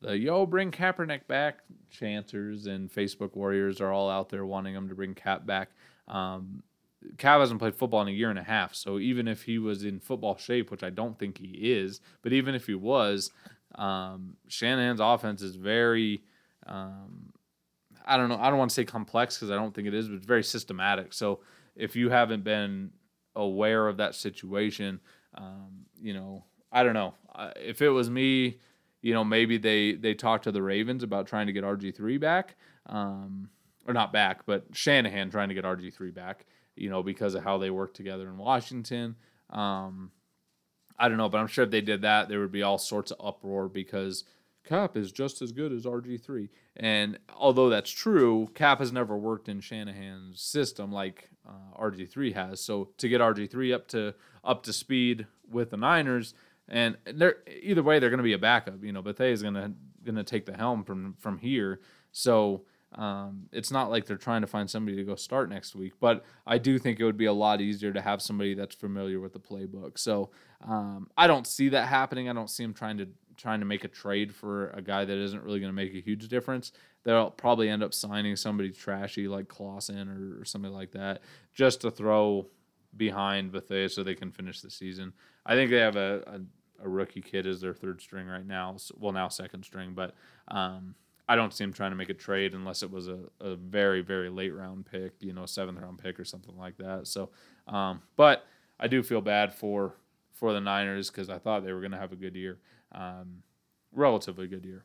the yo bring Kaepernick back chancers and Facebook warriors are all out there wanting him to bring Cap back. Um, Cap hasn't played football in a year and a half, so even if he was in football shape, which I don't think he is, but even if he was, um, Shanahan's offense is very um, I don't know. I don't want to say complex because I don't think it is, but it's very systematic. So if you haven't been aware of that situation, um, you know, I don't know. If it was me, you know, maybe they they talked to the Ravens about trying to get RG three back, um, or not back, but Shanahan trying to get RG three back. You know, because of how they work together in Washington. Um, I don't know, but I'm sure if they did that, there would be all sorts of uproar because Cap is just as good as RG3. And although that's true, Cap has never worked in Shanahan's system like uh, RG3 has. So to get RG3 up to up to speed with the Niners, and they're either way they're going to be a backup. You know, Beathard is going to going to take the helm from from here. So Um, it's not like they're trying to find somebody to go start next week, but I do think it would be a lot easier to have somebody that's familiar with the playbook. So um, I don't see that happening. I don't see him trying to trying to make a trade for a guy that isn't really going to make a huge difference. They'll probably end up signing somebody trashy like Clausen or, or something like that just to throw behind Beathard so they can finish the season. I think they have a, a, a rookie kid as their third string right now. Well, now second string, but um, I don't see him trying to make a trade unless it was a, a very, very late round pick, you know, seventh round pick or something like that. So, um, but I do feel bad for for the Niners because I thought they were going to have a good year, um, relatively good year,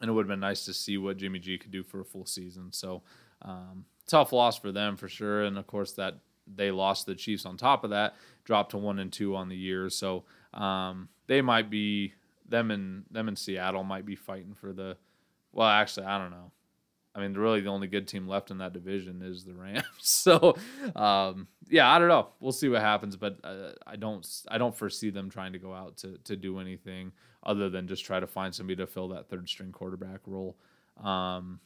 and it would have been nice to see what Jimmy G could do for a full season. So, um, tough loss for them for sure, and of course that they lost the Chiefs on top of that, dropped to one and two on the year. So um, they might be them and them in Seattle might be fighting for the. Well, actually, I don't know. I mean, really, the only good team left in that division is the Rams. *laughs* So, um, yeah, I don't know. We'll see what happens, but uh, I don't, I don't foresee them trying to go out to to do anything other than just try to find somebody to fill that third string quarterback role. Um,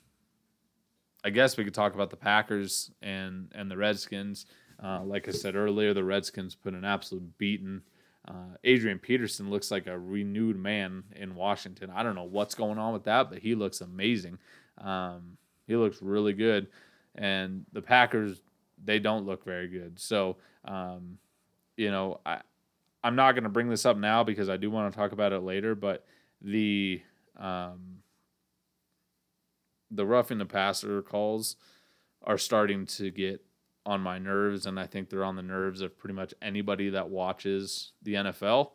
I guess we could talk about the Packers and and the Redskins. Uh, like I said earlier, the Redskins put an absolute beating. Uh, Adrian Peterson looks like a renewed man in Washington. I don't know what's going on with that, but he looks amazing. Um, he looks really good. And the Packers, they don't look very good. So, um, you know, I, I'm not going to bring this up now because I do want to talk about it later, but the um, the roughing the passer calls are starting to get on my nerves, and I think they're on the nerves of pretty much anybody that watches the NFL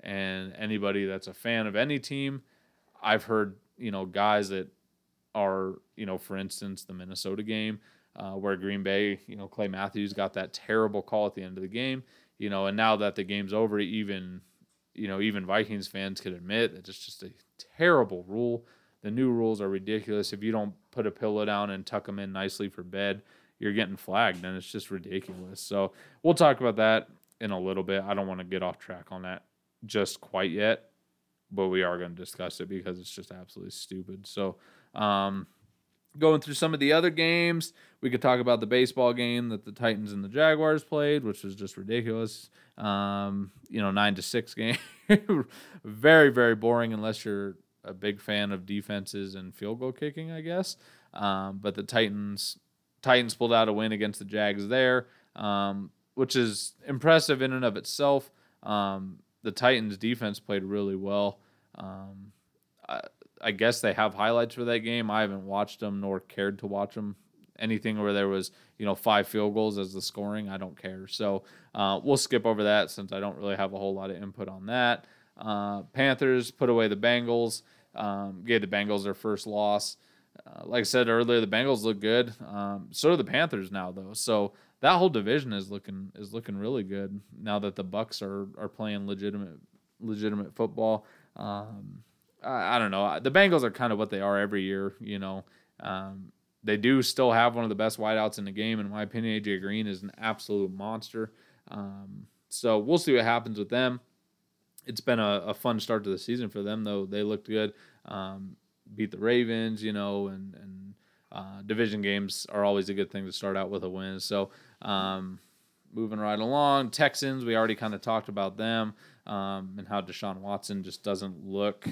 and anybody that's a fan of any team. I've heard, you know, guys that are, you know, for instance, the Minnesota game uh, where Green Bay, you know, Clay Matthews got that terrible call at the end of the game, you know, and now that the game's over, even, you know, even Vikings fans could admit that it's just a terrible rule. The new rules are ridiculous. If you don't put a pillow down and tuck them in nicely for bed, you're getting flagged and it's just ridiculous. So we'll talk about that in a little bit. I don't want to get off track on that just quite yet, but we are going to discuss it because it's just absolutely stupid. So, um, going through some of the other games, we could talk about the baseball game that the Titans and the Jaguars played, which was just ridiculous. Um, you know, nine to six *laughs* game, very very boring unless you're a big fan of defenses and field goal kicking, I guess. Um, but the Titans Titans pulled out a win against the Jags there, um, which is impressive in and of itself. Um, the Titans defense played really well. Um, I, I, guess they have highlights for that game. I haven't watched them nor cared to watch them. Anything where there was, you know, five field goals as the scoring, I don't care. So uh, we'll skip over that since I don't really have a whole lot of input on that. Uh, Panthers put away the Bengals, um, gave the Bengals their first loss. Uh, like I said earlier, the Bengals look good. Um, so do the Panthers now, though. So that whole division is looking is looking really good now that the Bucs are are playing legitimate legitimate football. Um, I, don't know. The Bengals are kind of what they are every year. You know, um, they do still have one of the best wideouts in the game. In my opinion, AJ Green is an absolute monster. Um, so we'll see what happens with them. It's been a, a, fun start to the season for them, though. They looked good. Um, beat the Ravens, you know, and and uh, division games are always a good thing to start out with a win. So um, moving right along, Texans, we already kind of talked about them um, and how Deshaun Watson just doesn't look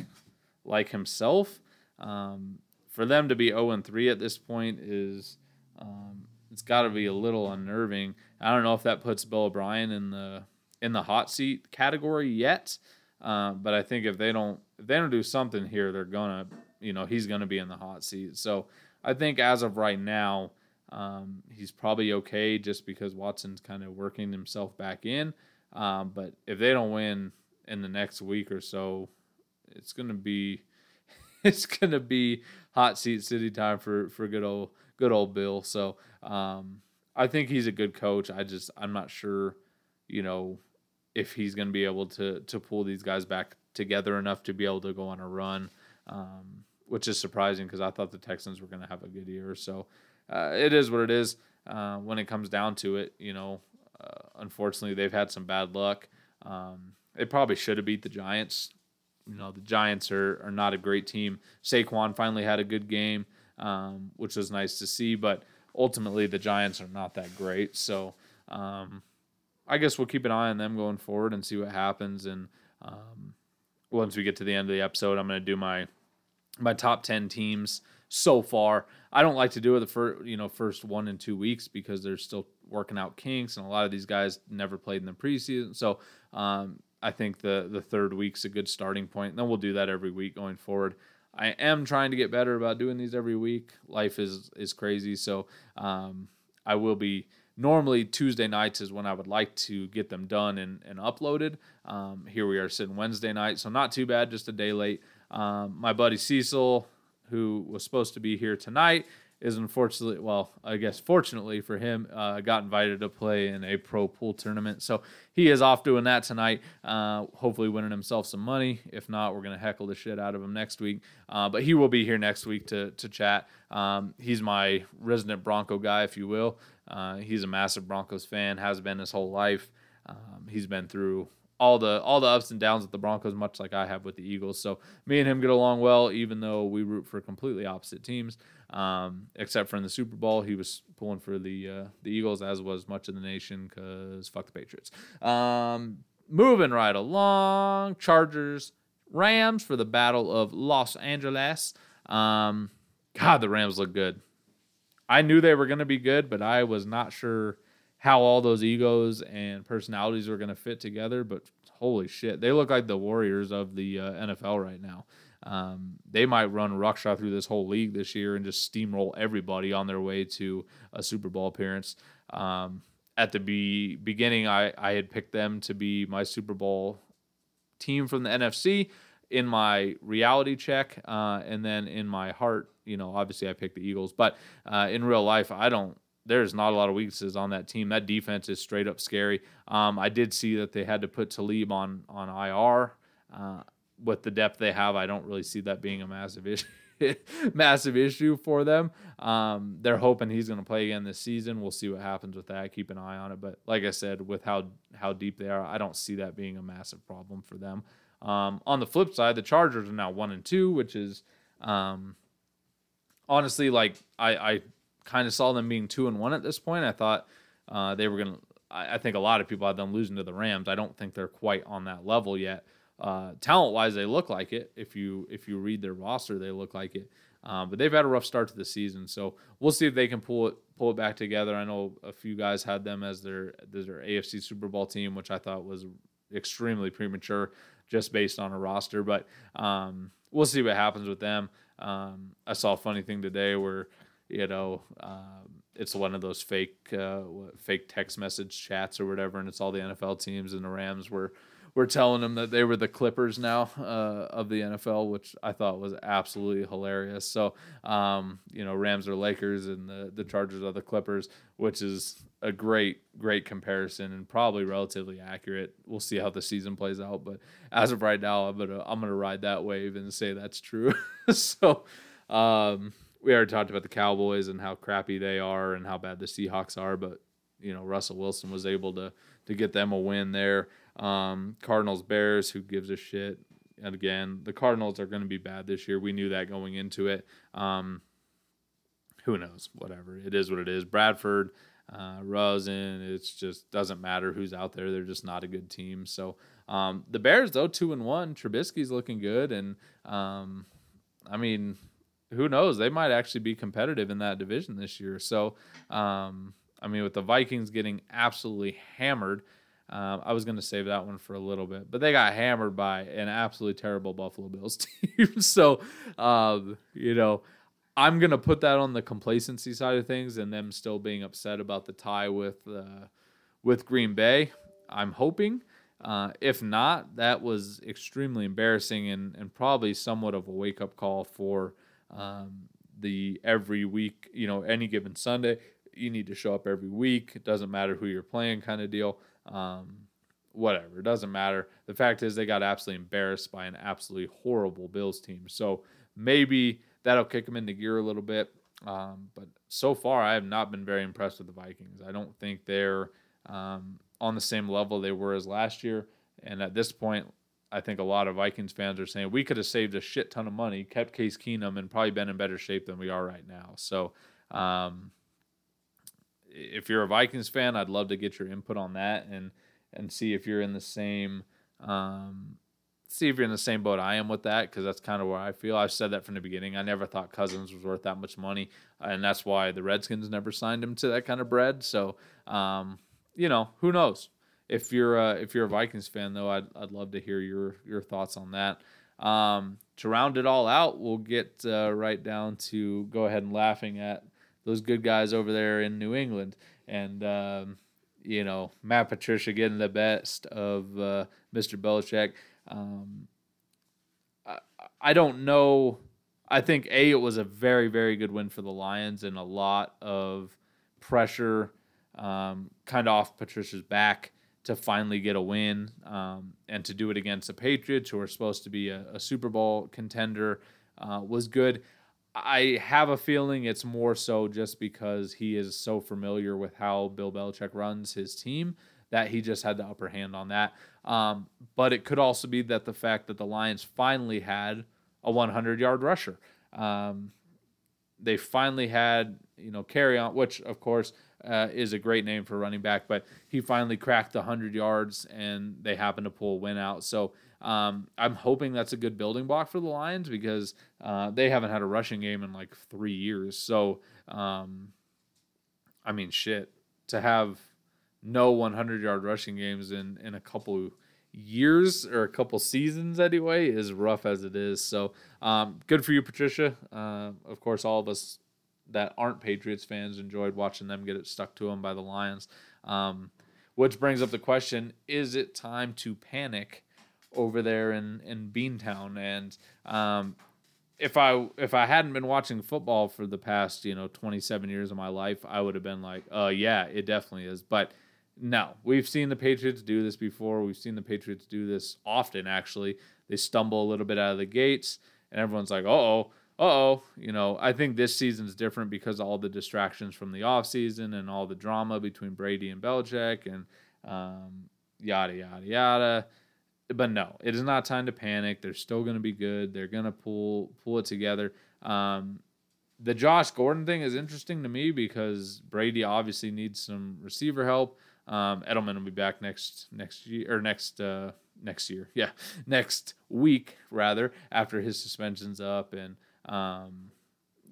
like himself. Um, for them to be 0 and 3 at this point is um, it's got to be a little unnerving. I don't know if that puts Bill O'Brien in the in the hot seat category yet, uh, but I think if they don't if they don't do something here, they're gonna you know he's to be in the hot seat. So I think as of right now, um, he's probably okay just because Watson's kind of working himself back in. Um, but if they don't win in the next week or so, it's to be *laughs* it's to be hot seat city time for for good old good old Bill. So um, I think he's a good coach. I just I'm not sure, you know, if he's to be able to to pull these guys back together enough to be able to go on a run. Um, which is surprising because I thought the Texans were to have a good year. So uh, it is what it is. Uh, when it comes down to it, you know, uh, unfortunately they've had some bad luck. Um, they probably should have beat the Giants. You know, the Giants are are not a great team. Saquon finally had a good game. um, which was nice to see. But ultimately, the Giants are not that great. So um, I guess we'll keep an eye on them going forward and see what happens. And um, once we get to the end of the episode, I'm going to do my my top 10 teams so far. I don't like to do it the first, you know, first one and two weeks because they're still working out kinks, and a lot of these guys never played in the preseason. So um, I think the the third week's a good starting point. And then we'll do that every week going forward. I am trying to get better about doing these every week. Life is is crazy, so um, I will be. Normally Tuesday nights is when I would like to get them done and, and uploaded. Um, here we are sitting Wednesday night, so not too bad, just a day late. Um, my buddy Cecil, who was supposed to be here tonight, is unfortunately, well, I guess fortunately for him, uh, got invited to play in a pro pool tournament. So he is off doing that tonight, uh, hopefully winning himself some money. If not, we're going to heckle the shit out of him next week. Uh, but he will be here next week to, to chat. Um, he's my resident Bronco guy, if you will. Uh, he's a massive Broncos fan, has been his whole life. Um, he's been through all the all the ups and downs with the Broncos, much like I have with the Eagles. So me and him get along well, even though we root for completely opposite teams. Um, except for in the Super Bowl, he was pulling for the uh, the Eagles, as was much of the nation, because fuck the Patriots. Um, moving right along, Chargers, Rams for the Battle of Los Angeles. Um, God, the Rams look good. I knew they were going to be good, but I was not sure how all those egos and personalities were going to fit together. But holy shit, they look like the Warriors of the uh, NFL right now. Um, they might run ruckshot through this whole league this year and just steamroll everybody on their way to a Super Bowl appearance. Um, at the be- beginning, I, I had picked them to be my Super Bowl team from the NFC in my reality check, uh, and then in my heart, you know, obviously I picked the Eagles. But uh, in real life, I don't there's not a lot of weaknesses on that team. That defense is straight up scary. Um, I did see that they had to put Talib on on IR. Uh, with the depth they have, I don't really see that being a massive issue. *laughs* massive issue for them. Um, they're hoping he's going to play again this season. We'll see what happens with that. Keep an eye on it. But like I said, with how how deep they are, I don't see that being a massive problem for them. Um, on the flip side, the Chargers are now one and two, which is um, honestly like I, I kind of saw them being two and one at this point. I thought uh, they were going to. I think a lot of people had them losing to the Rams. I don't think they're quite on that level yet. Uh, talent wise, they look like it. If you if you read their roster, they look like it. Um, but they've had a rough start to the season, so we'll see if they can pull it pull it back together. I know a few guys had them as their as their AFC Super Bowl team, which I thought was extremely premature just based on a roster. But um, we'll see what happens with them. Um, I saw a funny thing today where you know, um, it's one of those fake uh, fake text message chats or whatever, and it's all the NFL teams and the Rams were were telling them that they were the Clippers now uh, of the NFL, which I thought was absolutely hilarious. So, um, you know, Rams are Lakers and the, the Chargers are the Clippers, which is a great, great comparison and probably relatively accurate. We'll see how the season plays out, but as of right now, I'm gonna I'm gonna ride that wave and say that's true. *laughs* so, um, we already talked about the Cowboys and how crappy they are and how bad the Seahawks are, but you know Russell Wilson was able to to get them a win there. Um, Cardinals Bears, who gives a shit? And again, the Cardinals are going to be bad this year. We knew that going into it. Um, who knows? Whatever it is, what it is. Bradford, uh, Rosen, it just doesn't matter who's out there. They're just not a good team. So um, the Bears, though, two and one. Trubisky's looking good, and um, I mean who knows? They might actually be competitive in that division this year. So, um, I mean, with the Vikings getting absolutely hammered, um, I was going to save that one for a little bit, but they got hammered by an absolutely terrible Buffalo Bills *laughs* team. so, um, you know, I'm going to put that on the complacency side of things and them still being upset about the tie with uh, with Green Bay. I'm hoping. Uh, if not, that was extremely embarrassing and, and probably somewhat of a wake up call for um, the every week, you know, any given Sunday, you need to show up every week. It doesn't matter who you're playing, kind of deal. Um, whatever, it doesn't matter. The fact is, they got absolutely embarrassed by an absolutely horrible Bills team. So maybe that'll kick them into gear a little bit. Um, but so far, I have not been very impressed with the Vikings. I don't think they're um, on the same level they were as last year. And at this point, I think a lot of Vikings fans are saying we could have saved a shit ton of money, kept Case Keenum, and probably been in better shape than we are right now. So, um, if you're a Vikings fan, I'd love to get your input on that and and see if you're in the same um, see if you're in the same boat I am with that because that's kind of where I feel. I've said that from the beginning. I never thought Cousins was worth that much money, and that's why the Redskins never signed him to that kind of bread. So, um, you know, who knows? If you're a, if you're a Vikings fan though, I'd I'd love to hear your your thoughts on that. Um, to round it all out, we'll get uh, right down to go ahead and laughing at those good guys over there in New England, and um, you know Matt Patricia getting the best of uh, Mr. Belichick. Um, I, I don't know. I think a it was a very very good win for the Lions and a lot of pressure um, kind of off Patricia's back to finally get a win um, and to do it against the Patriots, who are supposed to be a, a Super Bowl contender, uh, was good. I have a feeling it's more so just because he is so familiar with how Bill Belichick runs his team that he just had the upper hand on that. Um, but it could also be that the fact that the Lions finally had a 100 yard rusher. Um, they finally had, you know, Kerryon, which of course uh, is a great name for running back, but he finally cracked 100 yards and they happened to pull a win out. So um, I'm hoping that's a good building block for the Lions because uh, they haven't had a rushing game in like three years. So, um, I mean, shit, to have no 100 yard rushing games in, in a couple years or a couple seasons anyway is rough as it is. So, um, good for you, Patricia. Uh, of course, all of us that aren't Patriots fans enjoyed watching them get it stuck to them by the Lions. Um, which brings up the question: Is it time to panic over there in in Beantown? And um, if I if I hadn't been watching football for the past you know 27 years of my life, I would have been like, "Uh, yeah, it definitely is." But no, we've seen the Patriots do this before. We've seen the Patriots do this often. Actually, they stumble a little bit out of the gates, and everyone's like, "Oh." oh, you know, I think this season's different because all the distractions from the offseason and all the drama between Brady and Belichick and um, yada, yada, yada. But no, it is not time to panic. They're still going to be good. They're going to pull pull it together. Um, the Josh Gordon thing is interesting to me because Brady obviously needs some receiver help. Um, Edelman will be back next next year or next uh, next year, *laughs* yeah, next week rather after his suspension's up and um,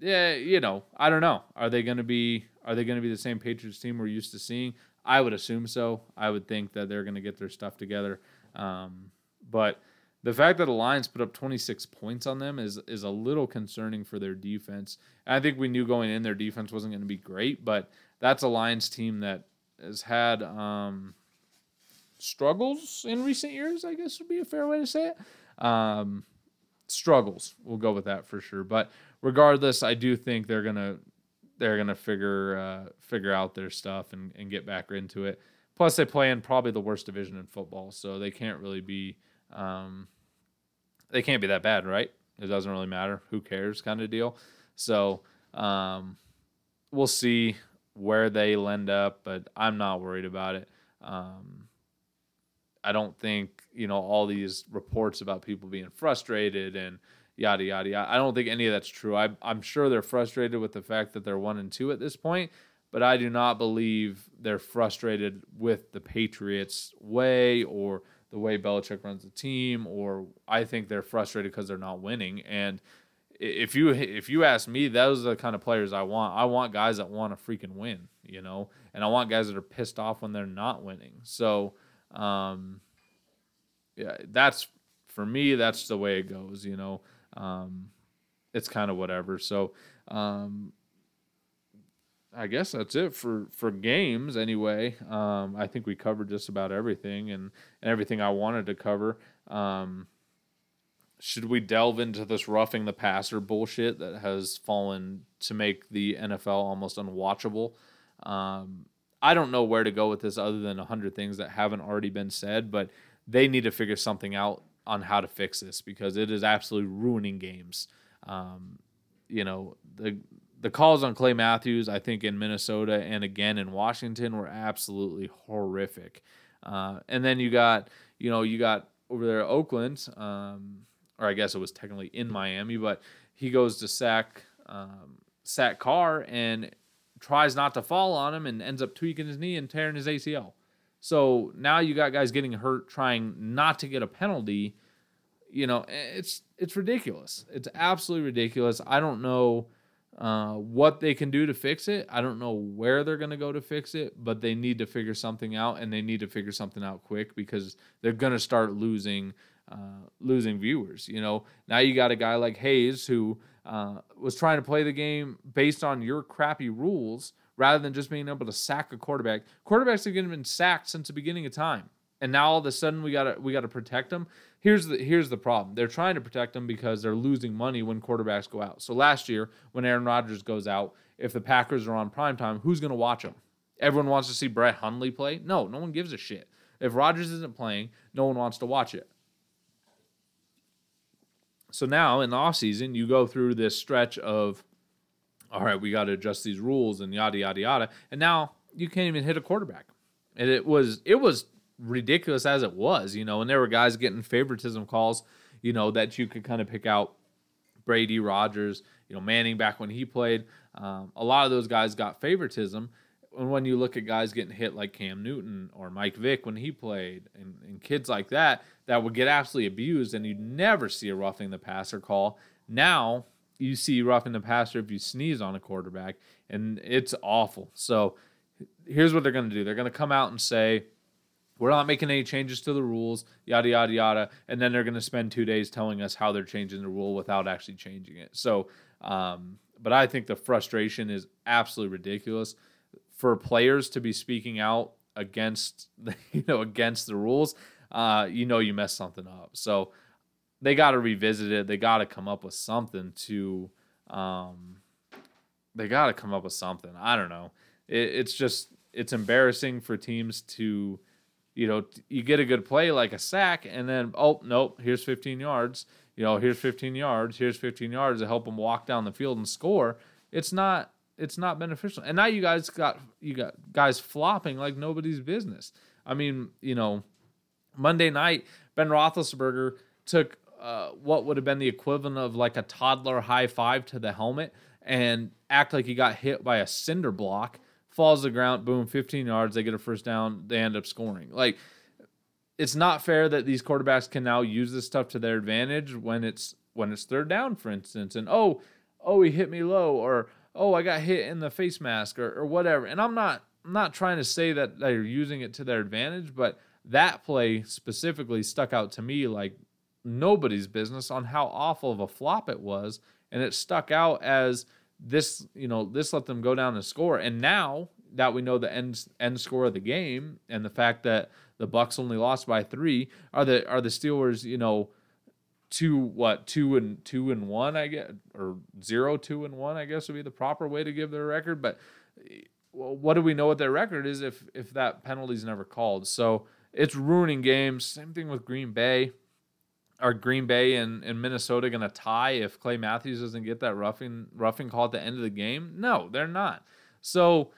yeah, you know, I don't know. Are they going to be are they going to be the same Patriots team we're used to seeing? I would assume so. I would think that they're going to get their stuff together. Um, but the fact that the Lions put up 26 points on them is is a little concerning for their defense. And I think we knew going in their defense wasn't going to be great, but that's a Lions team that has had um, struggles in recent years. I guess would be a fair way to say it. Um, struggles. We'll go with that for sure. But regardless, I do think they're gonna they're gonna figure uh, figure out their stuff and, and get back into it. Plus, they play in probably the worst division in football, so they can't really be um, they can't be that bad, right? It doesn't really matter. Who cares, kind of deal. So um, we'll see where they end up, but I'm not worried about it. Um, I don't think you know all these reports about people being frustrated and yada yada yada. I don't think any of that's true. I, I'm sure they're frustrated with the fact that they're one and two at this point, but I do not believe they're frustrated with the Patriots' way or the way Belichick runs the team, or I think they're frustrated because they're not winning. And if you if you ask me, those are the kind of players I want. I want guys that want to freaking win, you know, and I want guys that are pissed off when they're not winning. So um, yeah, that's for me. That's the way it goes. You know, um, it's kind of whatever. So, um, I guess that's it for for games anyway. Um, I think we covered just about everything and, and everything I wanted to cover. Um, should we delve into this roughing the passer bullshit that has fallen to make the NFL almost unwatchable? Um, I don't know where to go with this other than 100 things that haven't already been said, but they need to figure something out on how to fix this because it is absolutely ruining games. Um, you know, the the calls on Clay Matthews, I think in Minnesota and again in Washington were absolutely horrific. Uh, and then you got, you know, you got over there at Oakland, um, or I guess it was technically in Miami, but he goes to sack um, sack Carr and tries not to fall on him and ends up tweaking his knee and tearing his ACL. So now you got guys getting hurt trying not to get a penalty. You know, it's it's ridiculous. It's absolutely ridiculous. I don't know uh, what they can do to fix it. I don't know where they're going to go to fix it, but they need to figure something out, and they need to figure something out quick because they're going to start losing uh, losing viewers. You know, now you got a guy like Hayes who uh, was trying to play the game based on your crappy rules rather than just being able to sack a quarterback. Quarterbacks have been sacked since the beginning of time, and now all of a sudden we got to we got to protect them. Here's the here's the problem. They're trying to protect them because they're losing money when quarterbacks go out. So last year when Aaron Rodgers goes out, if the Packers are on prime time, who's going to watch them? Everyone wants to see Brett Hundley play? No, no one gives a shit. If Rodgers isn't playing, no one wants to watch it. So now in the offseason, you go through this stretch of, all right, we got to adjust these rules and yada yada yada, and now you can't even hit a quarterback. And it was it was ridiculous as it was, you know, and there were guys getting favoritism calls, you know, that you could kind of pick out. Brady, Rodgers, you know, Manning back when he played. Um, a lot of those guys got favoritism. And when you look at guys getting hit like Cam Newton or Mike Vick when he played, and, and kids like that, that would get absolutely abused, and you'd never see a roughing the passer call. Now you see roughing the passer if you sneeze on a quarterback, and it's awful. So here's what they're going to do: they're going to come out and say, "We're not making any changes to the rules," yada yada yada, and then they're going to spend two days telling us how they're changing the rule without actually changing it. So, um, but I think the frustration is absolutely ridiculous for players to be speaking out against *laughs* you know against the rules uh, you know you messed something up. So they got to revisit it. They got to come up with something to. Um, they got to come up with something. I don't know. It, it's just it's embarrassing for teams to, you know, you get a good play like a sack, and then oh nope, here's 15 yards. You know, here's 15 yards. Here's 15 yards to help them walk down the field and score. It's not it's not beneficial. And now you guys got you got guys flopping like nobody's business. I mean, you know, Monday night, Ben Roethlisberger took uh, what would have been the equivalent of like a toddler high five to the helmet and act like he got hit by a cinder block, falls to the ground, boom, 15 yards, they get a first down, they end up scoring. Like, it's not fair that these quarterbacks can now use this stuff to their advantage when it's when it's third down, for instance, and oh, oh, he hit me low, or oh, I got hit in the face mask, or, or whatever. And I'm not I'm not trying to say that they're using it to their advantage, but that play specifically stuck out to me like nobody's business on how awful of a flop it was and it stuck out as this you know this let them go down and score and now that we know the end end score of the game and the fact that the Bucs only lost by 3 are the are the steelers you know two what two and two and one i guess or zero two and one i guess would be the proper way to give their record but well, what do we know what their record is if if that penalty's never called so it's ruining games. Same thing with Green Bay. Are Green Bay and, and Minnesota going to tie if Clay Matthews doesn't get that roughing roughing call at the end of the game? No, they're not. So,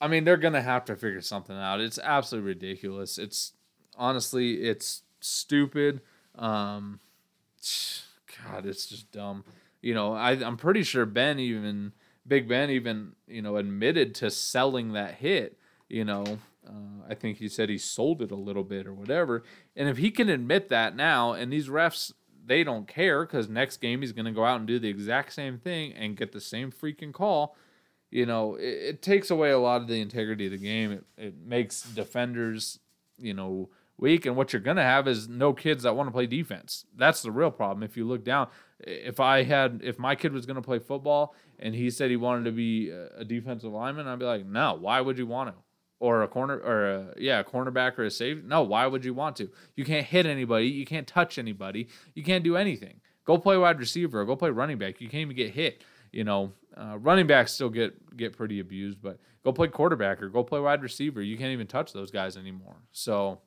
I mean, they're going to have to figure something out. It's absolutely ridiculous. It's honestly, it's stupid. Um, God, it's just dumb. You know, I, I'm pretty sure Ben even Big Ben even you know admitted to selling that hit. You know, uh, I think he said he sold it a little bit or whatever. And if he can admit that now, and these refs, they don't care because next game he's going to go out and do the exact same thing and get the same freaking call. You know, it, it takes away a lot of the integrity of the game. It, it makes defenders, you know, weak. And what you're going to have is no kids that want to play defense. That's the real problem. If you look down, if I had, if my kid was going to play football and he said he wanted to be a defensive lineman, I'd be like, no, why would you want to? Or a corner or a, yeah, a cornerback or a safety. No, why would you want to? You can't hit anybody. You can't touch anybody. You can't do anything. Go play wide receiver. Or go play running back. You can't even get hit. You know, uh, running backs still get get pretty abused, but go play quarterback or go play wide receiver. You can't even touch those guys anymore. So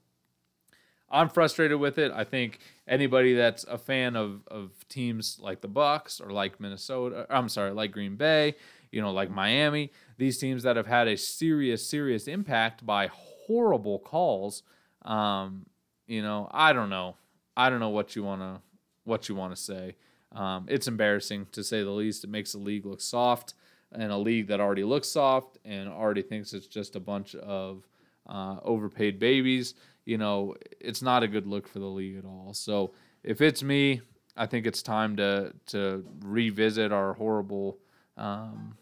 I'm frustrated with it. I think anybody that's a fan of of teams like the Bucs or like Minnesota, I'm sorry, like Green Bay, you know, like Miami, these teams that have had a serious, serious impact by horrible calls. Um, You know, I don't know. I don't know what you want to what you want to say. Um, it's embarrassing to say the least. It makes the league look soft, and a league that already looks soft and already thinks it's just a bunch of uh, overpaid babies. You know, it's not a good look for the league at all. So if it's me, I think it's time to to revisit our horrible um,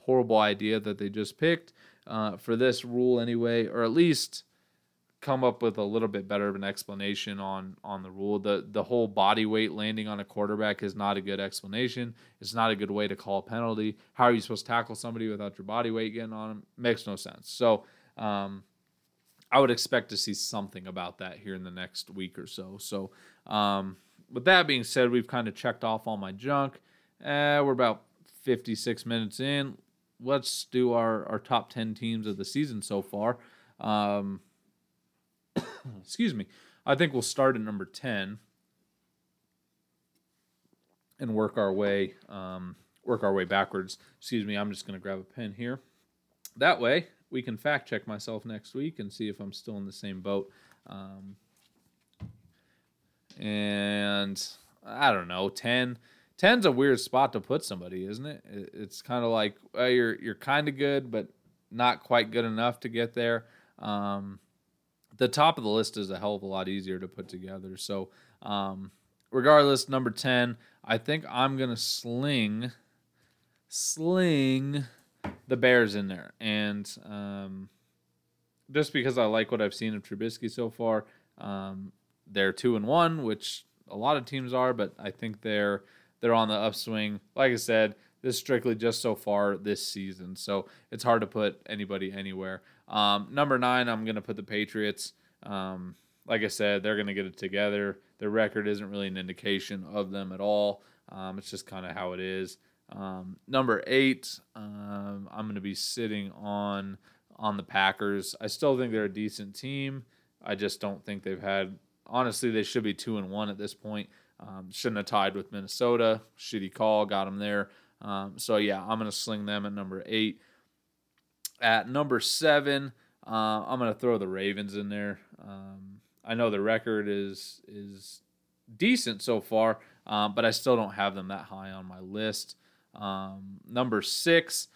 horrible idea that they just picked uh, for this rule anyway, or at least come up with a little bit better of an explanation on on the rule. The the whole body weight landing on a quarterback is not a good explanation. It's not a good way to call a penalty. How are you supposed to tackle somebody without your body weight getting on them? Makes no sense. So um, I would expect to see something about that here in the next week or so. So um, with that being said, we've kind of checked off all my junk. Uh, we're about 56 minutes in let's do our, our top 10 teams of the season so far. Um, *coughs* excuse me. I think we'll start at number 10 and work our way um, work our way backwards. Excuse me, I'm just going to grab a pen here. That way, we can fact check myself next week and see if I'm still in the same boat. Um, and I don't know, 10 Ten's a weird spot to put somebody, isn't it? It's kind of like well, you're you're kind of good, but not quite good enough to get there. Um, the top of the list is a hell of a lot easier to put together. So, um, regardless, number ten, I think I'm gonna sling, sling the Bears in there, and um, just because I like what I've seen of Trubisky so far, um, they're two and one, which a lot of teams are, but I think they're they're on the upswing. Like I said, this is strictly just so far this season, so it's hard to put anybody anywhere. Um, number nine, I'm gonna put the Patriots. Um, like I said, they're gonna get it together. Their record isn't really an indication of them at all. Um, it's just kind of how it is. Um, number eight, um, I'm gonna be sitting on on the Packers. I still think they're a decent team. I just don't think they've had. Honestly, they should be two and one at this point. Um, shouldn't have tied with Minnesota. Shitty call, got them there. Um, so yeah, I'm gonna sling them at number eight. At number seven, uh, I'm gonna throw the Ravens in there. Um, I know the record is is decent so far, um, but I still don't have them that high on my list. Um, number six,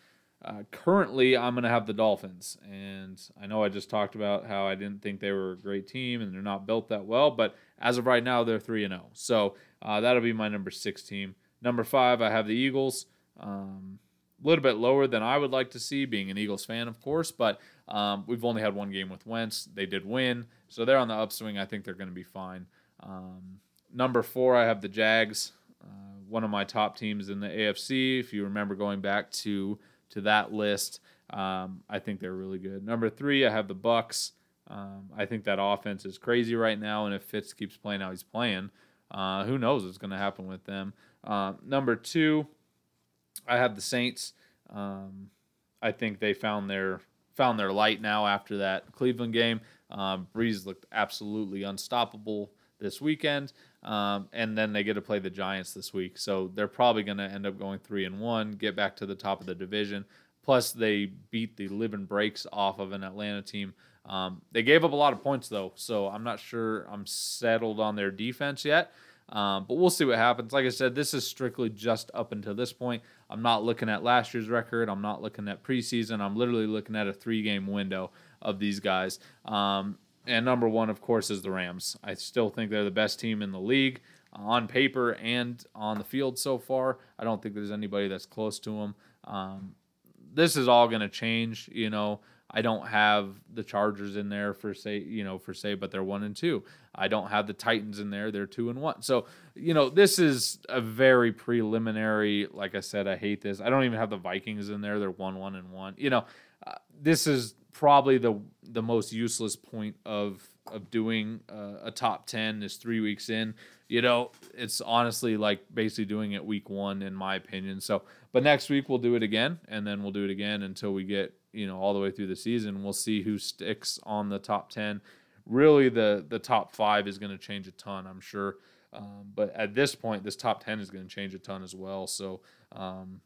uh, currently, I'm going to have the Dolphins. And I know I just talked about how I didn't think they were a great team and they're not built that well, but as of right now, they're 3 0. So uh, that'll be my number six team. Number five, I have the Eagles. Um, a little bit lower than I would like to see, being an Eagles fan, of course, but um, we've only had one game with Wentz. They did win, so they're on the upswing. I think they're going to be fine. Um, number four, I have the Jags, uh, one of my top teams in the AFC. If you remember going back to to that list. Um, I think they're really good. Number three, I have the Bucs. Um, I think that offense is crazy right now, and if Fitz keeps playing how he's playing, uh, who knows what's going to happen with them. Uh, number two, I have the Saints. Um, I think they found their found their light now after that Cleveland game. Um, Brees looked absolutely unstoppable this weekend, um, and then they get to play the Giants this week. So they're probably going to end up going three and one, get back to the top of the division. Plus, they beat the living breaks off of an Atlanta team. Um, they gave up a lot of points though, so I'm not sure I'm settled on their defense yet. Um, but we'll see what happens. Like I said, this is strictly just up until this point. I'm not looking at last year's record. I'm not looking at preseason. I'm literally looking at a three game window of these guys. Um, and number one, of course, is the Rams. I still think they're the best team in the league on paper and on the field so far. I don't think there's anybody that's close to them. Um, this is all going to change. You know, I don't have the Chargers in there for say, you know, for say, but they're one and two. I don't have the Titans in there; they're two and one. So, you know, this is a very preliminary. Like I said, I hate this. I don't even have the Vikings in there; they're one, one, and one. You know, uh, this is probably the the most useless point of of doing uh, a top 10 is three weeks in. You know it's honestly like basically doing it week one in my opinion. So but next week we'll do it again and then we'll do it again until we get you know all the way through the season. We'll see who sticks on the top 10 really the the top five is going to change a ton i'm sure. Um, but at this point this top 10 is going to change a ton as well. So um,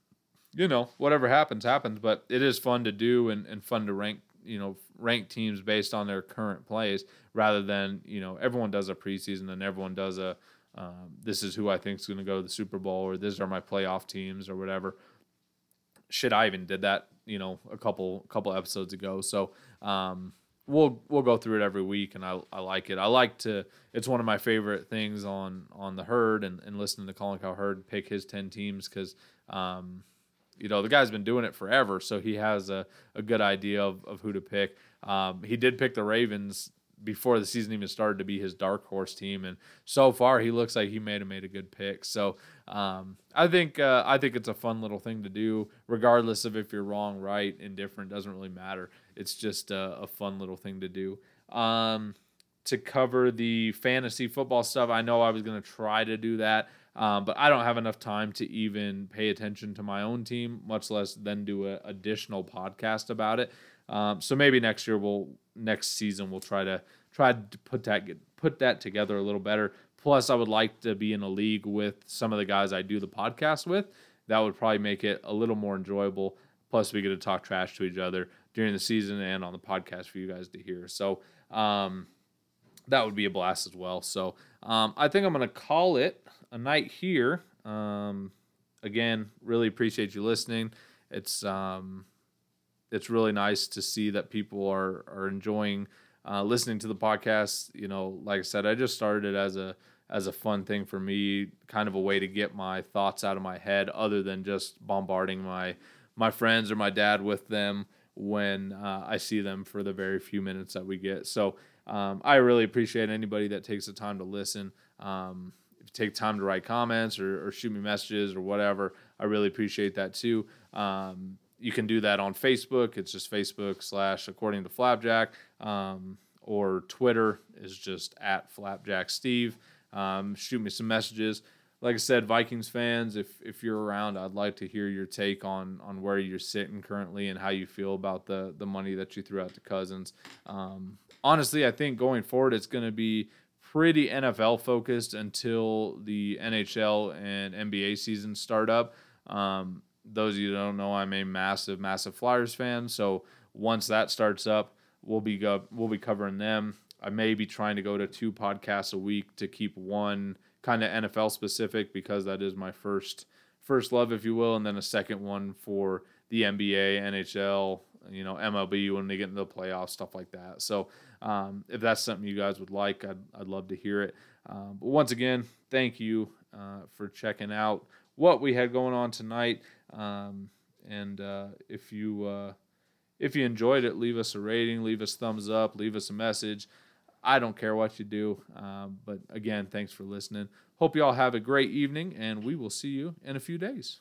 you know, whatever happens, happens. But it is fun to do and, and fun to rank you know rank teams based on their current plays rather than you know everyone does a preseason and everyone does a um, this is who I think is going to go to the Super Bowl or these are my playoff teams or whatever. Shit, I even did that you know a couple couple episodes ago. So um, we'll we'll go through it every week, and I, I like it. I like to. It's one of my favorite things on on the herd and, and listening to Colin Cowherd pick his ten teams because um, you know the guy's been doing it forever, so he has a, a good idea of, of who to pick. Um, he did pick the Ravens before the season even started to be his dark horse team, and so far he looks like he made have made a good pick. So um, I think uh, I think it's a fun little thing to do, regardless of if you're wrong, right, indifferent doesn't really matter. It's just a, a fun little thing to do. Um, to cover the fantasy football stuff, I know I was going to try to do that. Um, but I don't have enough time to even pay attention to my own team, much less then do an additional podcast about it. Um, so maybe next year we'll next season we'll try to try to put that put that together a little better. Plus, I would like to be in a league with some of the guys I do the podcast with. That would probably make it a little more enjoyable. Plus, we get to talk trash to each other during the season and on the podcast for you guys to hear. So um, that would be a blast as well. So um, I think I'm going to call it a night here. Um, again, really appreciate you listening. It's um, it's really nice to see that people are are enjoying uh, listening to the podcast. You know, like I said, I just started it as a as a fun thing for me, kind of a way to get my thoughts out of my head, other than just bombarding my my friends or my dad with them when uh, I see them for the very few minutes that we get. So um, I really appreciate anybody that takes the time to listen. Um, take time to write comments or, or, shoot me messages or whatever, I really appreciate that too. Um, you can do that on Facebook. It's just Facebook slash according to Flapjack. Um, or Twitter is just at Flapjack Steve. Um, shoot me some messages. Like I said, Vikings fans, if if you're around, I'd like to hear your take on on where you're sitting currently and how you feel about the the money that you threw out to Cousins. Um, honestly, I think going forward, it's going to be pretty NFL focused until the NHL and NBA seasons start up. Um, those of you don't know, I'm a massive, massive Flyers fan. So once that starts up, we'll be go- we'll be covering them. I may be trying to go to two podcasts a week to keep one kind of NFL specific because that is my first first love, if you will, and then a second one for the NBA, NHL, you know, MLB when they get into the playoffs, stuff like that. So um, if that's something you guys would like, I'd, I'd love to hear it. Um, but once again, thank you uh, for checking out what we had going on tonight. Um, and uh, if you uh, if you enjoyed it, leave us a rating, leave us thumbs up, leave us a message. I don't care what you do. Um, but again, thanks for listening. Hope you all have a great evening, and we will see you in a few days.